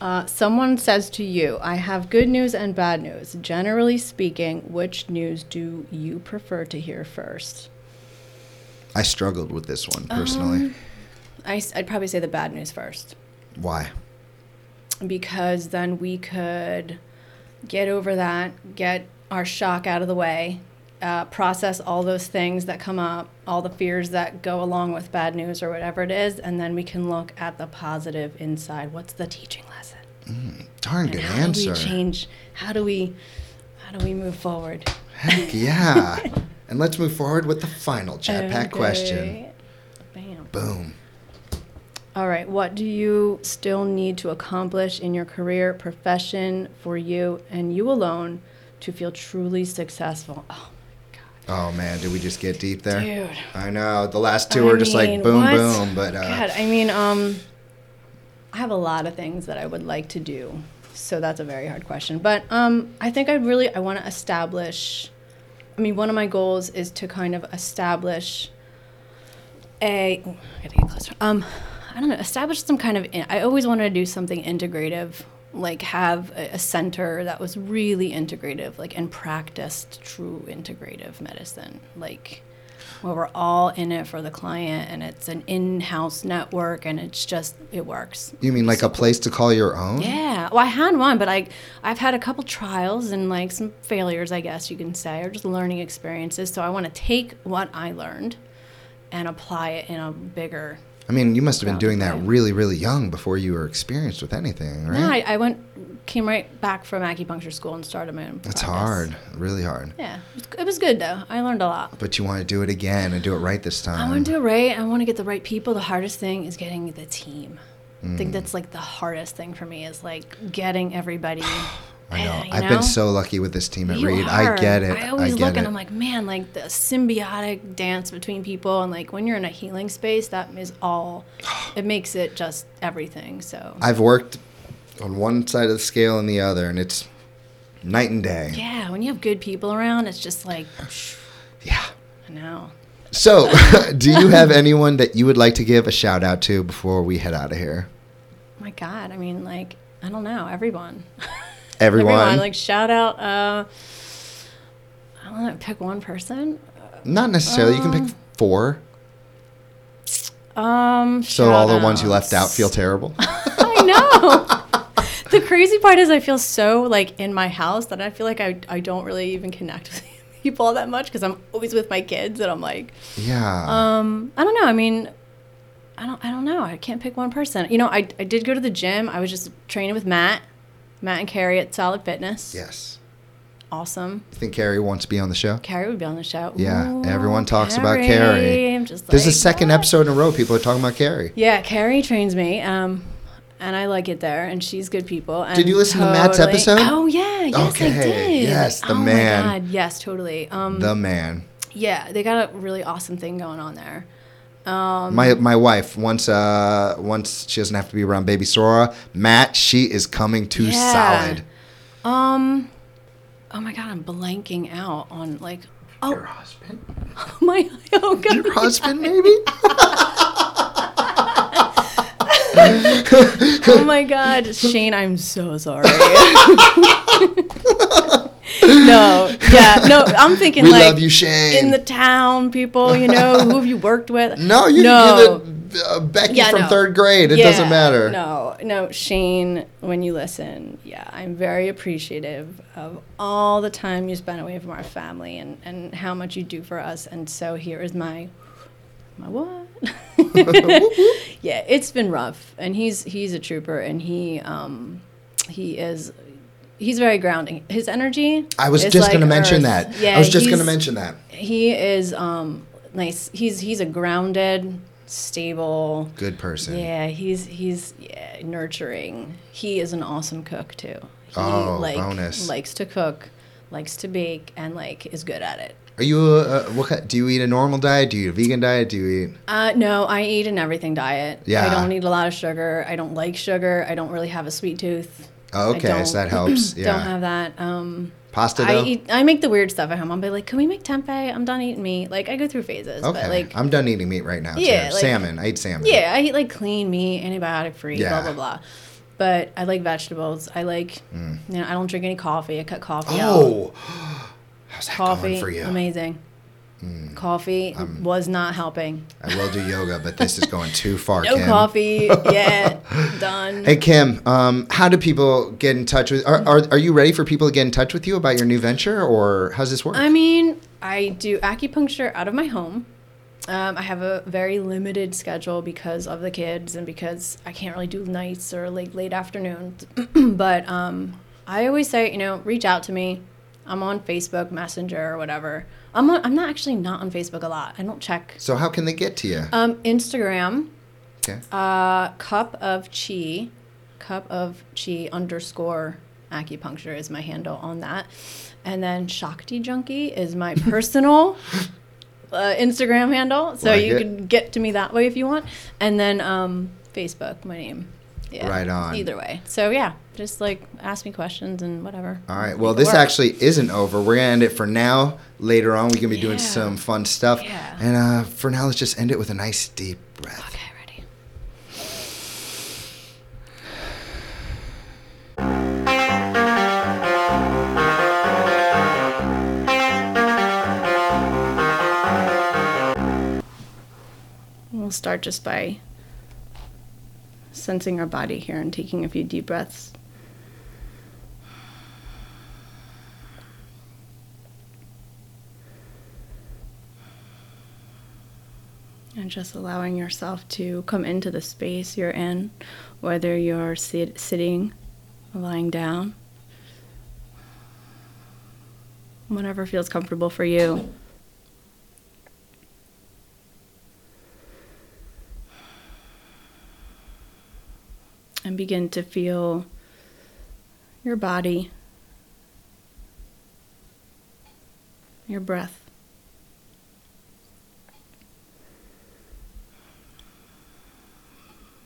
[SPEAKER 3] Uh, someone says to you, I have good news and bad news. Generally speaking, which news do you prefer to hear first?
[SPEAKER 1] I struggled with this one
[SPEAKER 3] Um,
[SPEAKER 1] personally.
[SPEAKER 3] I, would probably say the bad news first.
[SPEAKER 1] Why?
[SPEAKER 3] Because then we could get over that, get our shock out of the way, uh, process all those things that come up, all the fears that go along with bad news or whatever it is, and then we can look at the positive inside. What's the teaching lesson?
[SPEAKER 1] Darn good
[SPEAKER 3] and how
[SPEAKER 1] answer.
[SPEAKER 3] do we change? How do we, how do we move forward?
[SPEAKER 1] Heck yeah. and let's move forward with the final chat pack question.
[SPEAKER 3] Bam.
[SPEAKER 1] Boom.
[SPEAKER 3] All right. What do you still need to accomplish in your career, profession, for you and you alone to feel truly successful? Oh, my god.
[SPEAKER 1] Oh man, did we just get deep there?
[SPEAKER 3] dude.
[SPEAKER 1] I know. The last two
[SPEAKER 3] I
[SPEAKER 1] were just like boom,
[SPEAKER 3] what?
[SPEAKER 1] boom. But uh,
[SPEAKER 3] God, I mean, um, I have a lot of things that I would like to do, so that's a very hard question. But um, I think I really I want to establish. I mean, one of my goals is to kind of establish a. ooh, I gotta get closer. Um, I don't know. Establish some kind of. I always wanted to do something integrative, like have a, a center that was really integrative, like and practiced true integrative medicine, like where we're all in it for the client and it's an in-house network and it's just it works
[SPEAKER 1] you mean like a place to call your own?
[SPEAKER 3] yeah well i had one but i i've had a couple trials and like some failures i guess you can say or just learning experiences so i want to take what i learned and apply it in a bigger
[SPEAKER 1] I mean, you must have been doing that really, really young before you were experienced with anything, right?
[SPEAKER 3] no I, I went came right back from acupuncture school and started my own
[SPEAKER 1] That's
[SPEAKER 3] practice.
[SPEAKER 1] hard, really hard.
[SPEAKER 3] yeah it was, it was good though i learned a lot
[SPEAKER 1] But you want to do it again and do it right this time.
[SPEAKER 3] I want to do it right. I want to get the right people. The hardest thing is getting the team. I
[SPEAKER 1] Mm.
[SPEAKER 3] think that's like the hardest thing for me is like getting everybody.
[SPEAKER 1] I know.
[SPEAKER 3] you
[SPEAKER 1] I've
[SPEAKER 3] know?
[SPEAKER 1] been so lucky with this team at
[SPEAKER 3] You
[SPEAKER 1] Reed.
[SPEAKER 3] are.
[SPEAKER 1] I get it.
[SPEAKER 3] I always
[SPEAKER 1] get
[SPEAKER 3] look
[SPEAKER 1] it.
[SPEAKER 3] and I'm like, man, like the symbiotic dance between people, and like when you're in a healing space, that is all. It makes it just everything. So
[SPEAKER 1] I've worked on one side of the scale and the other, and it's night and day.
[SPEAKER 3] yeah, when you have good people around, it's just like,
[SPEAKER 1] Yeah.
[SPEAKER 3] I know.
[SPEAKER 1] So, do you have anyone that you would like to give a shout out to before we head out of here?
[SPEAKER 3] My God, I mean, like I don't know, everyone.
[SPEAKER 1] Everyone.
[SPEAKER 3] like shout out. Uh, I don't know, pick one person.
[SPEAKER 1] Not necessarily. you can pick four.
[SPEAKER 3] Um,
[SPEAKER 1] So all the ones you left out feel terrible.
[SPEAKER 3] I know. the crazy part is I feel so like in my house that I feel like I, I don't really even connect with people all that much because I'm always with my kids and I'm like,
[SPEAKER 1] yeah.
[SPEAKER 3] um, I don't know. I mean, I don't I don't know. I can't pick one person. You know, I, I did go to the gym. I was just training with Matt, Matt and Carrie at Solid Fitness.
[SPEAKER 1] yes.
[SPEAKER 3] Awesome.
[SPEAKER 1] I think Carrie wants to be on the show.
[SPEAKER 3] Carrie would be on the show.
[SPEAKER 1] Yeah,
[SPEAKER 3] Ooh,
[SPEAKER 1] everyone talks about Carrie.
[SPEAKER 3] I'm just
[SPEAKER 1] This is the
[SPEAKER 3] like,
[SPEAKER 1] second
[SPEAKER 3] what?
[SPEAKER 1] episode in a row people are talking about Carrie.
[SPEAKER 3] Yeah, Carrie trains me, um, and I like it there, and she's good people. And
[SPEAKER 1] Did you listen to Matt's episode?
[SPEAKER 3] Oh yeah, yes I did.
[SPEAKER 1] yes, the
[SPEAKER 3] oh
[SPEAKER 1] man.
[SPEAKER 3] My God, yes, totally. Um,
[SPEAKER 1] The man.
[SPEAKER 3] yeah, they got a really awesome thing going on there. Um,
[SPEAKER 1] My my wife once uh once she doesn't have to be around baby Sora. Matt, she is coming to
[SPEAKER 3] Yeah.
[SPEAKER 1] solid.
[SPEAKER 3] Um, oh my God, I'm blanking out on like. Oh
[SPEAKER 1] Your husband?
[SPEAKER 3] my! Oh God.
[SPEAKER 1] Your husband, maybe?
[SPEAKER 3] Oh my God, Shane, I'm so sorry. no, yeah, no, I'm thinking
[SPEAKER 1] we
[SPEAKER 3] like
[SPEAKER 1] love you, Shane.
[SPEAKER 3] in the town, people, you know, who have you worked with?
[SPEAKER 1] no, you
[SPEAKER 3] no,
[SPEAKER 1] it uh, Becky
[SPEAKER 3] Yeah,
[SPEAKER 1] from
[SPEAKER 3] no.
[SPEAKER 1] third grade. It
[SPEAKER 3] Yeah,
[SPEAKER 1] doesn't matter.
[SPEAKER 3] No, no, Shane, when you listen, yeah, I'm very appreciative of all the time you spend away from our family and, and how much you do for us. And so here is my my what? yeah, it's been rough. And he's he's a trooper and he um he is he's very grounding. His energy
[SPEAKER 1] I was just
[SPEAKER 3] like
[SPEAKER 1] going to mention that.
[SPEAKER 3] Yeah,
[SPEAKER 1] I was just going to mention that.
[SPEAKER 3] he is um nice. He's he's a grounded, stable
[SPEAKER 1] Good person.
[SPEAKER 3] yeah, he's he's yeah, nurturing. He is an awesome cook too. He
[SPEAKER 1] Oh,
[SPEAKER 3] like
[SPEAKER 1] bonus.
[SPEAKER 3] likes to cook, likes to bake, and like is good at it.
[SPEAKER 1] Are you uh, what? ki- Do you eat a normal diet? Do you eat a vegan diet? Do you eat?
[SPEAKER 3] Uh, no, I eat an everything diet.
[SPEAKER 1] Yeah.
[SPEAKER 3] I don't eat a lot of sugar. I don't like sugar. I don't really have a sweet tooth.
[SPEAKER 1] Oh, okay, so that helps. Yeah.
[SPEAKER 3] Don't have that. Um,
[SPEAKER 1] Pasta
[SPEAKER 3] I eat. I make the weird stuff at home. I'll be like, "Can we make tempeh?" I'm done eating meat. Like I go through phases.
[SPEAKER 1] okay.
[SPEAKER 3] But like,
[SPEAKER 1] I'm done eating meat right now.
[SPEAKER 3] Yeah,
[SPEAKER 1] too.
[SPEAKER 3] like-
[SPEAKER 1] salmon. I eat salmon.
[SPEAKER 3] Yeah, I eat like clean meat, antibiotic free,
[SPEAKER 1] Yeah.
[SPEAKER 3] blah blah blah. But I like vegetables. I like, you know, I don't drink any coffee. I cut coffee out.
[SPEAKER 1] Mm. How's that
[SPEAKER 3] Coffee,
[SPEAKER 1] going for you? Mm.
[SPEAKER 3] amazing. Coffee was not helping.
[SPEAKER 1] I will do yoga, but this is going too far,
[SPEAKER 3] No
[SPEAKER 1] Kim.
[SPEAKER 3] coffee yet. Done.
[SPEAKER 1] Hey Kim, um, how do people get in touch with? Are, are are you ready for people to get in touch with you about your new venture, or how's this work?
[SPEAKER 3] I mean, I do acupuncture out of my home. Um, I have a very limited schedule because of the kids and because I can't really do nights or like late afternoons. but um, I always say, you know, reach out to me. I'm on Facebook Messenger or whatever. I'm on, I'm not actually not on Facebook a lot. I don't check.
[SPEAKER 1] so how can they get to you?
[SPEAKER 3] Um, Instagram,
[SPEAKER 1] okay.
[SPEAKER 3] uh, cup of chi, cup of chi underscore acupuncture is my handle on that, and then Shakti Junkie is my personal uh, Instagram handle. So
[SPEAKER 1] Like
[SPEAKER 3] you
[SPEAKER 1] it.
[SPEAKER 3] can get to me that way if you want, and then um, Facebook, my name. Yeah,
[SPEAKER 1] Right on.
[SPEAKER 3] Either way. So yeah, just like ask me questions and whatever.
[SPEAKER 1] All right. Well, this
[SPEAKER 3] work.
[SPEAKER 1] actually isn't over. We're gonna end it for now. Later on, we can be doing
[SPEAKER 3] Yeah.
[SPEAKER 1] some fun stuff.
[SPEAKER 3] Yeah.
[SPEAKER 1] And uh, for now, let's just end it with a nice deep breath.
[SPEAKER 3] Okay, ready. We'll start just by sensing our body here and taking a few deep breaths. And just allowing yourself to come into the space you're in, whether you're sit- sitting, lying down, whatever feels comfortable for you. And begin to feel your body, your breath.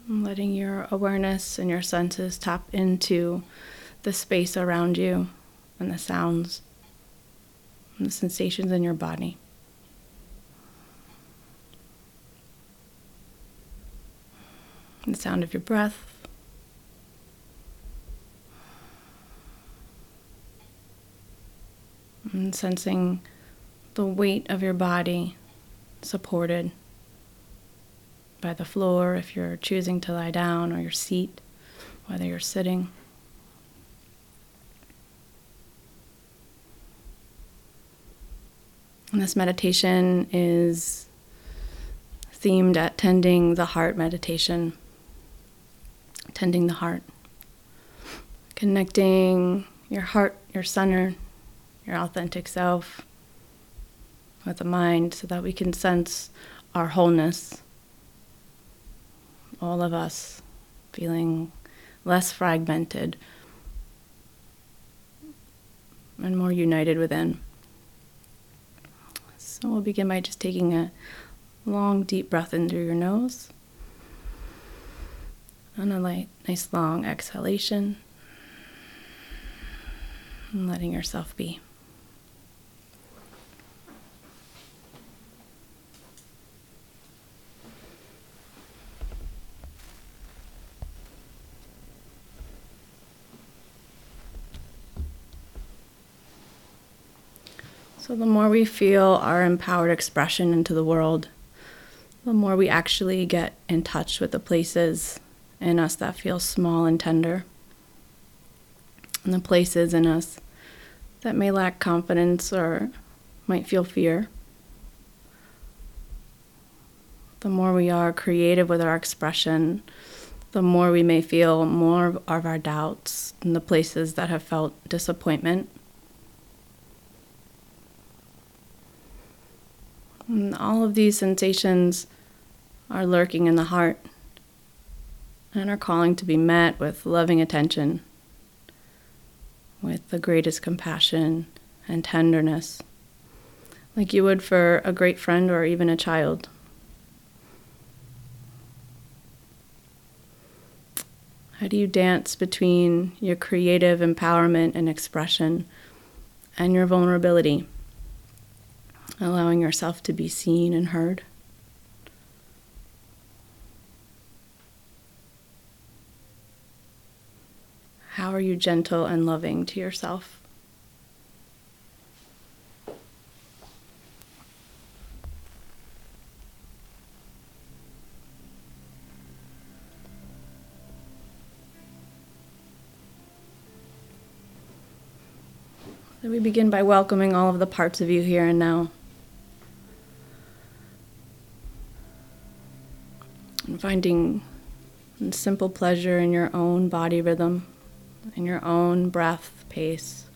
[SPEAKER 3] Letting your awareness and your senses tap into the space around you and the sounds and the sensations in your body. The sound of your breath. And sensing the weight of your body supported by the floor if you're choosing to lie down or your seat, whether you're sitting. And this meditation is themed at tending the heart meditation, tending the heart, connecting your heart, your center, your authentic self with the mind so that we can sense our wholeness all of us feeling less fragmented and more united within. So we'll begin by just taking a long, deep breath in through your nose and a light, nice long exhalation, and letting yourself be. So, the more we feel our empowered expression into the world, the more we actually get in touch with the places in us that feel small and tender, and the places in us that may lack confidence or might feel fear. The more we are creative with our expression, the more we may feel more of our doubts in the places that have felt disappointment. And all of these sensations are lurking in the heart and are calling to be met with loving attention, with the greatest compassion and tenderness, like you would for a great friend or even a child. How do you dance between your creative empowerment and expression and your vulnerability, allowing yourself to be seen and heard? How are you gentle and loving to yourself? So we begin by welcoming all of the parts of you here and now. Finding simple pleasure in your own body rhythm, in your own breath pace.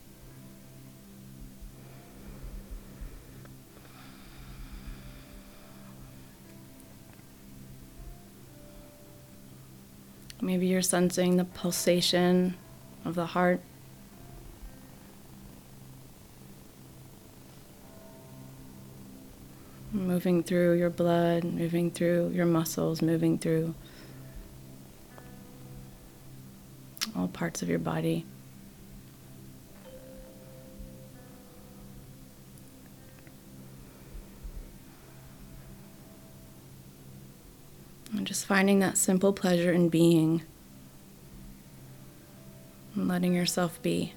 [SPEAKER 3] Maybe you're sensing the pulsation of the heart. Moving through your blood, moving through your muscles, moving through all parts of your body. And just finding that simple pleasure in being and letting yourself be.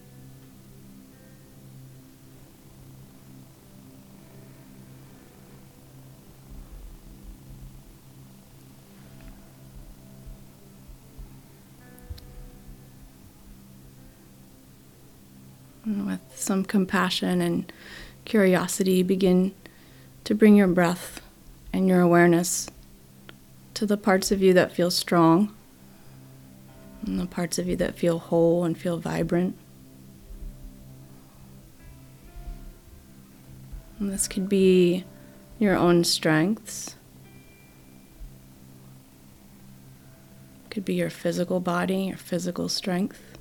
[SPEAKER 3] With some compassion and curiosity, begin to bring your breath and your awareness to the parts of you that feel strong and the parts of you that feel whole and feel vibrant. And this could be your own strengths. Could be your physical body, your physical strength.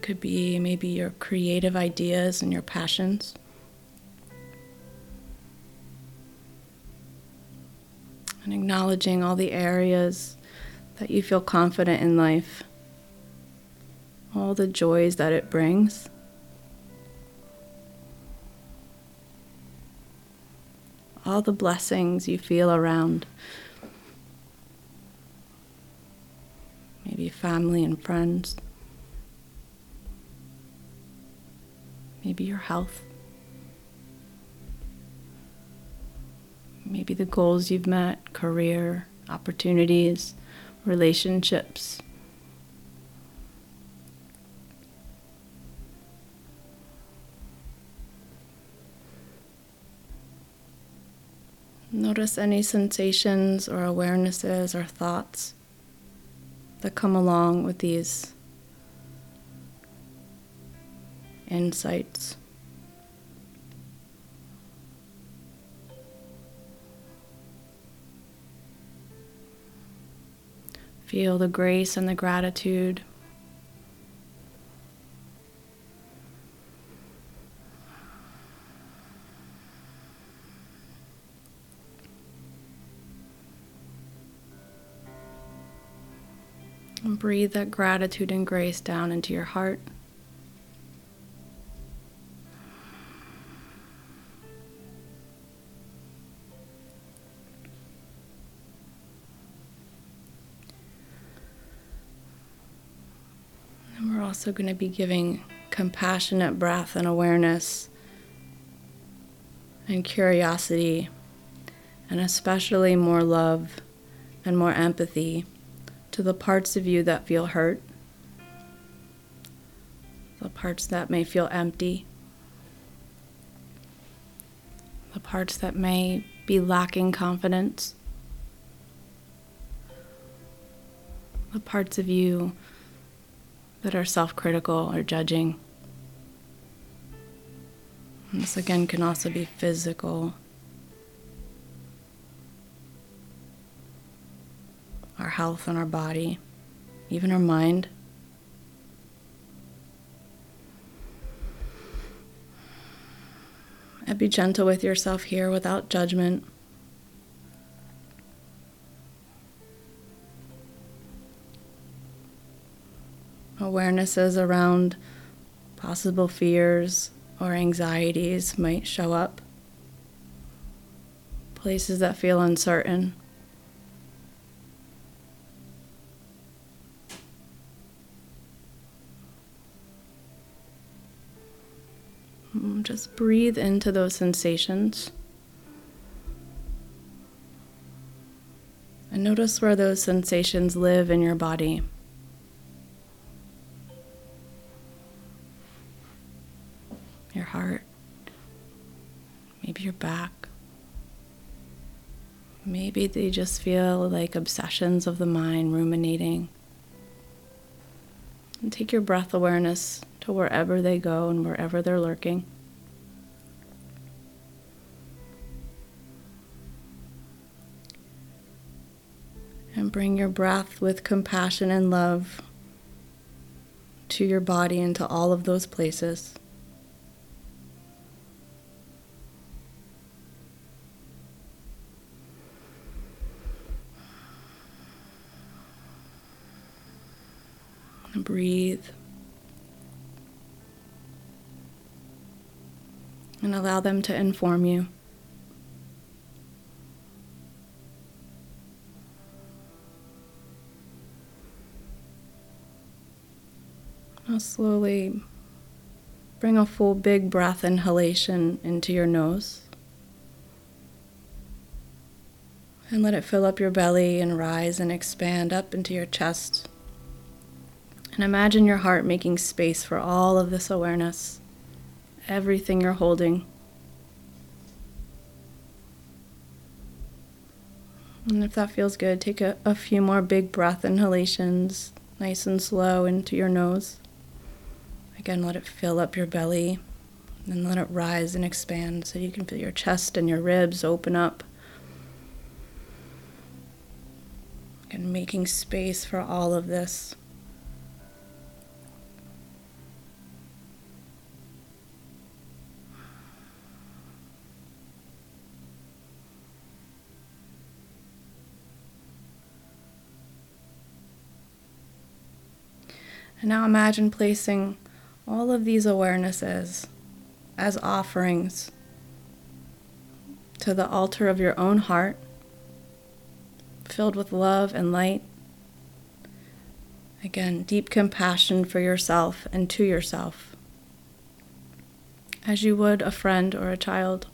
[SPEAKER 3] It could be maybe your creative ideas and your passions. And acknowledging all the areas that you feel confident in life, all the joys that it brings. All the blessings you feel around maybe family and friends. Maybe your health, maybe the goals you've met, career, opportunities, relationships. Notice any sensations or awarenesses or thoughts that come along with these insights. Feel the grace and the gratitude. And breathe that gratitude and grace down into your heart. Also going to be giving compassionate breath and awareness and curiosity, and especially more love and more empathy to the parts of you that feel hurt, the parts that may feel empty, the parts that may be lacking confidence, the parts of you that are self critical or judging. And this again can also be physical. Our health and our body, even our mind. And be gentle with yourself here without judgment. Awarenesses around possible fears or anxieties might show up. Places that feel uncertain. Mm, Just breathe into those sensations. And notice where those sensations live in your body. Your back. Maybe they just feel like obsessions of the mind ruminating. And take your breath awareness to wherever they go and wherever they're lurking. And bring your breath with compassion and love to your body and to all of those places. Breathe. And allow them to inform you. Now slowly bring a full big breath inhalation into your nose. And let it fill up your belly and rise and expand up into your chest. And imagine your heart making space for all of this awareness, everything you're holding. And if that feels good, take a, a few more big breath inhalations, nice and slow, into your nose. Again, let it fill up your belly and let it rise and expand so you can feel your chest and your ribs open up. And making space for all of this. And now imagine placing all of these awarenesses as offerings to the altar of your own heart, filled with love and light. Again, deep compassion for yourself and to yourself, as you would a friend or a child.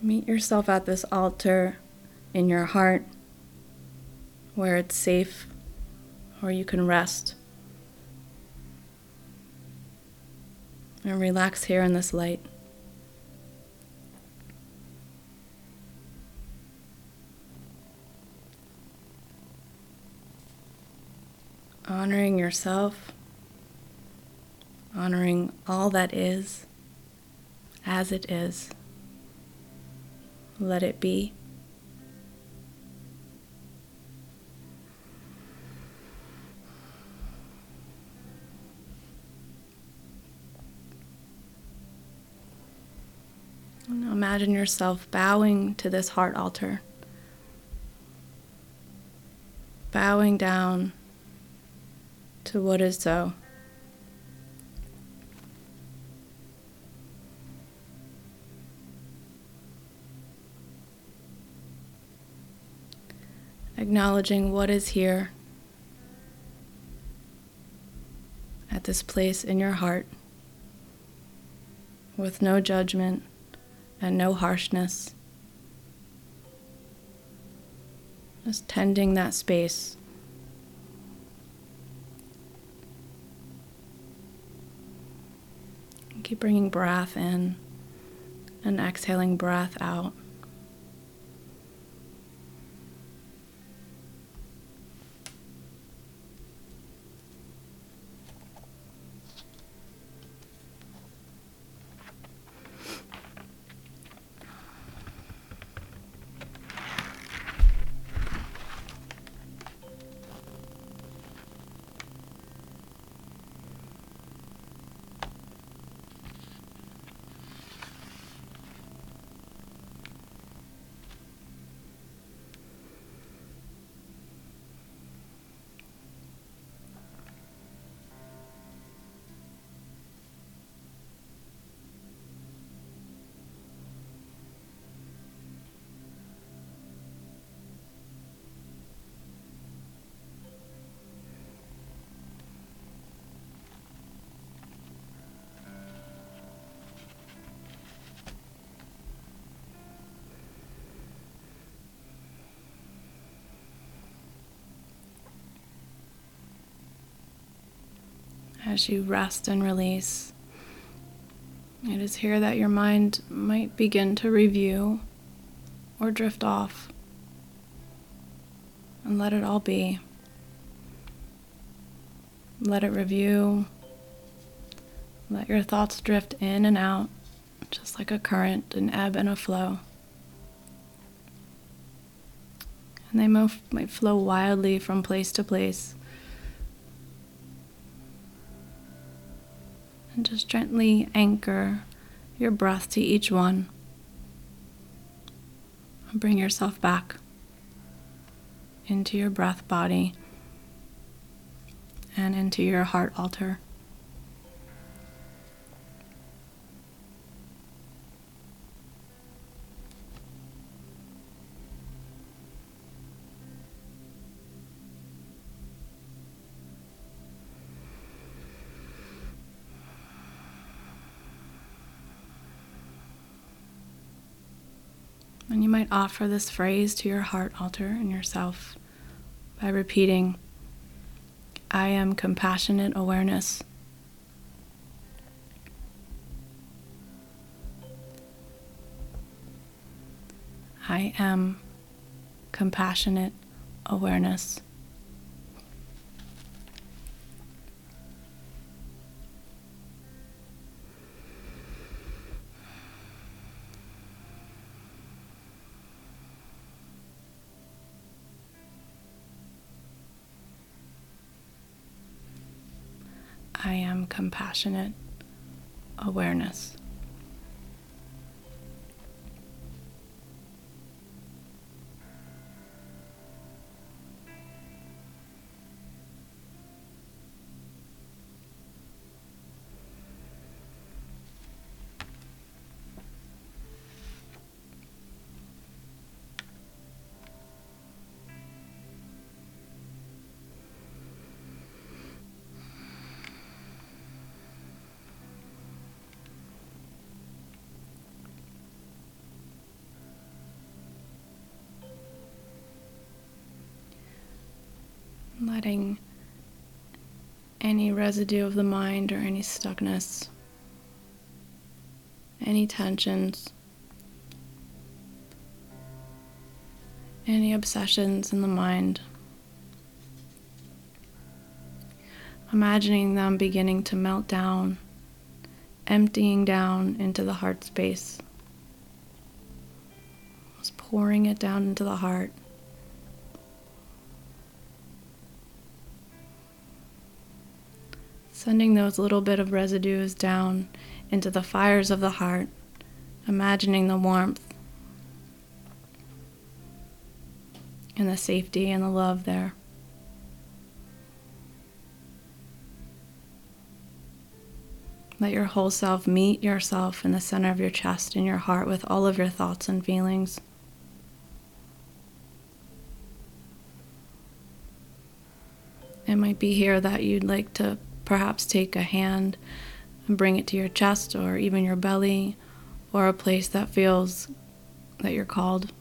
[SPEAKER 3] Meet yourself at this altar in your heart where it's safe, where you can rest. And relax here in this light. Honoring yourself, honoring all that is as it is. Let it be. Imagine yourself bowing to this heart altar, bowing down to what is so. Acknowledging what is here at this place in your heart with no judgment and no harshness. Just tending that space. Keep bringing breath in and exhaling breath out. As you rest and release. It is here that your mind might begin to review or drift off. And let it all be. Let it review. Let your thoughts drift in and out, just like a current, an ebb and a flow. And they might flow wildly from place to place just gently anchor your breath to each one. Bring yourself back into your breath body and into your heart altar. Offer this phrase to your heart altar and yourself by repeating, I am compassionate awareness. I am compassionate awareness. Compassionate awareness. Letting any residue of the mind or any stuckness, any tensions, any obsessions in the mind. Imagining them beginning to melt down, emptying down into the heart space. Just pouring it down into the heart. Sending those little bit of residues down into the fires of the heart, imagining the warmth and the safety and the love there. Let your whole self meet yourself in the center of your chest and your heart with all of your thoughts and feelings. It might be here that you'd like to perhaps take a hand and bring it to your chest or even your belly or a place that feels that you're called.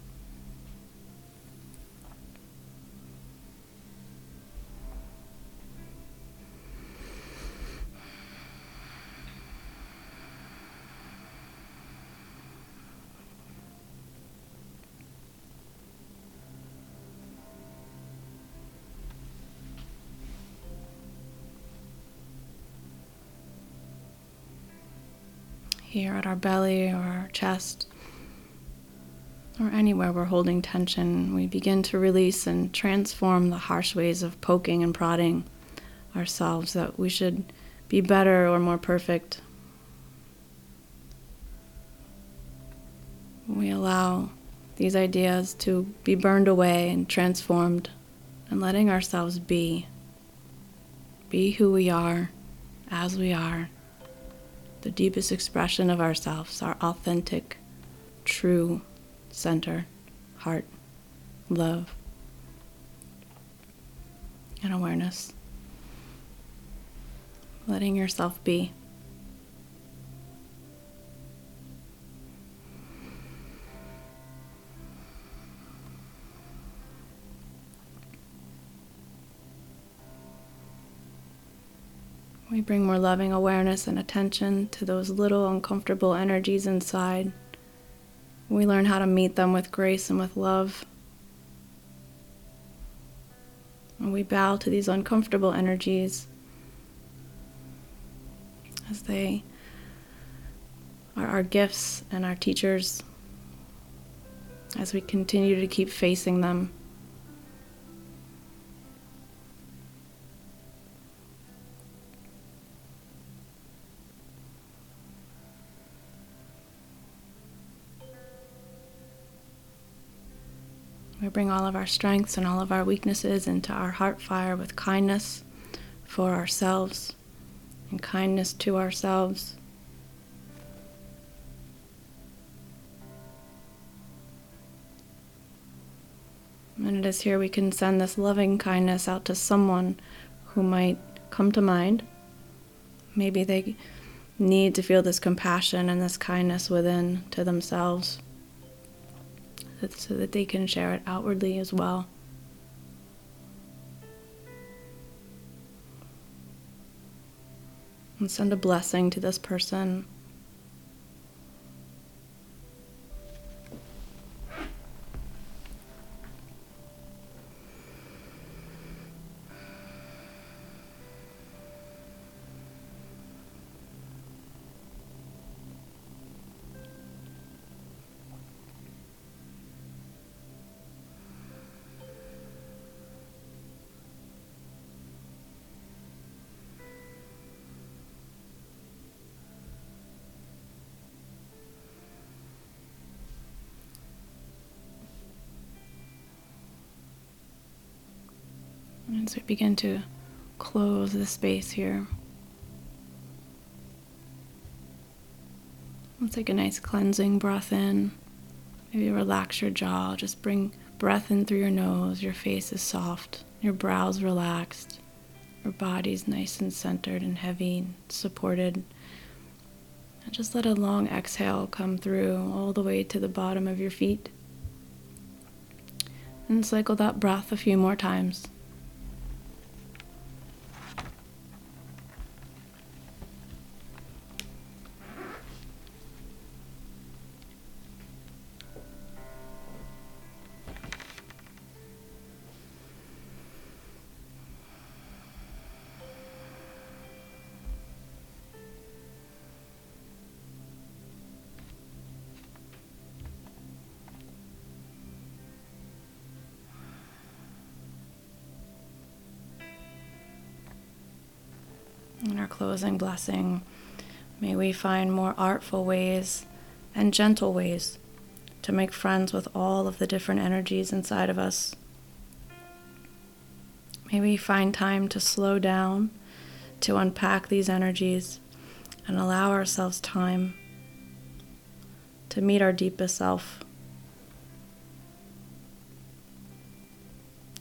[SPEAKER 3] Here at our belly or our chest or anywhere we're holding tension, we begin to release and transform the harsh ways of poking and prodding ourselves that we should be better or more perfect. We allow these ideas to be burned away and transformed and letting ourselves be. Be who we are, as we are the deepest expression of ourselves, our authentic, true center, heart, love, and awareness. Letting yourself be. We bring more loving awareness and attention to those little uncomfortable energies inside. We learn how to meet them with grace and with love. And we bow to these uncomfortable energies as they are our gifts and our teachers as we continue to keep facing them. Bring all of our strengths and all of our weaknesses into our heart fire with kindness for ourselves and kindness to ourselves. And it is here we can send this loving kindness out to someone who might come to mind. Maybe they need to feel this compassion and this kindness within to themselves so that they can share it outwardly as well. And send a blessing to this person begin to close the space here. Let's take a nice cleansing breath in. Maybe relax your jaw. Just bring breath in through your nose. Your face is soft. Your brows relaxed. Your body's nice and centered and heavy and supported. And just let a long exhale come through all the way to the bottom of your feet. And cycle that breath a few more times. In our closing blessing, may we find more artful ways and gentle ways to make friends with all of the different energies inside of us. May we find time to slow down, to unpack these energies, and allow ourselves time to meet our deepest self,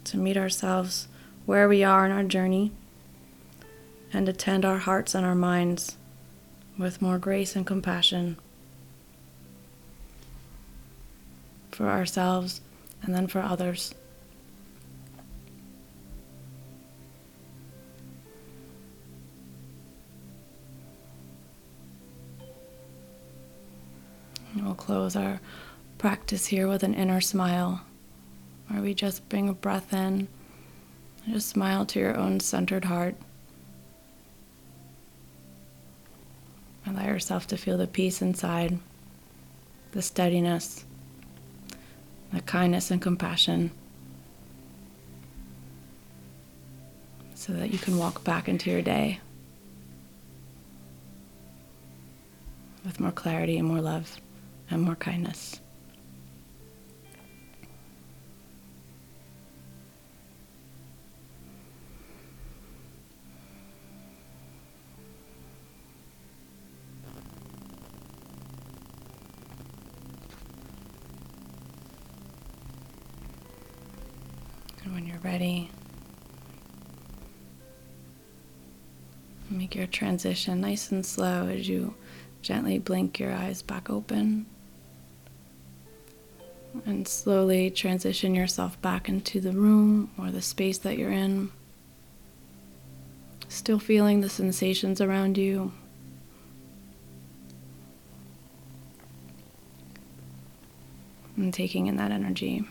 [SPEAKER 3] to meet ourselves where we are in our journey and attend our hearts and our minds with more grace and compassion for ourselves and then for others. And we'll close our practice here with an inner smile, where we just bring a breath in and just smile to your own centered heart. Allow yourself to feel the peace inside, the steadiness, the kindness and compassion, so that you can walk back into your day with more clarity and more love and more kindness. Ready, make your transition nice and slow as you gently blink your eyes back open and slowly transition yourself back into the room or the space that you're in. Still feeling the sensations around you. And taking in that energy.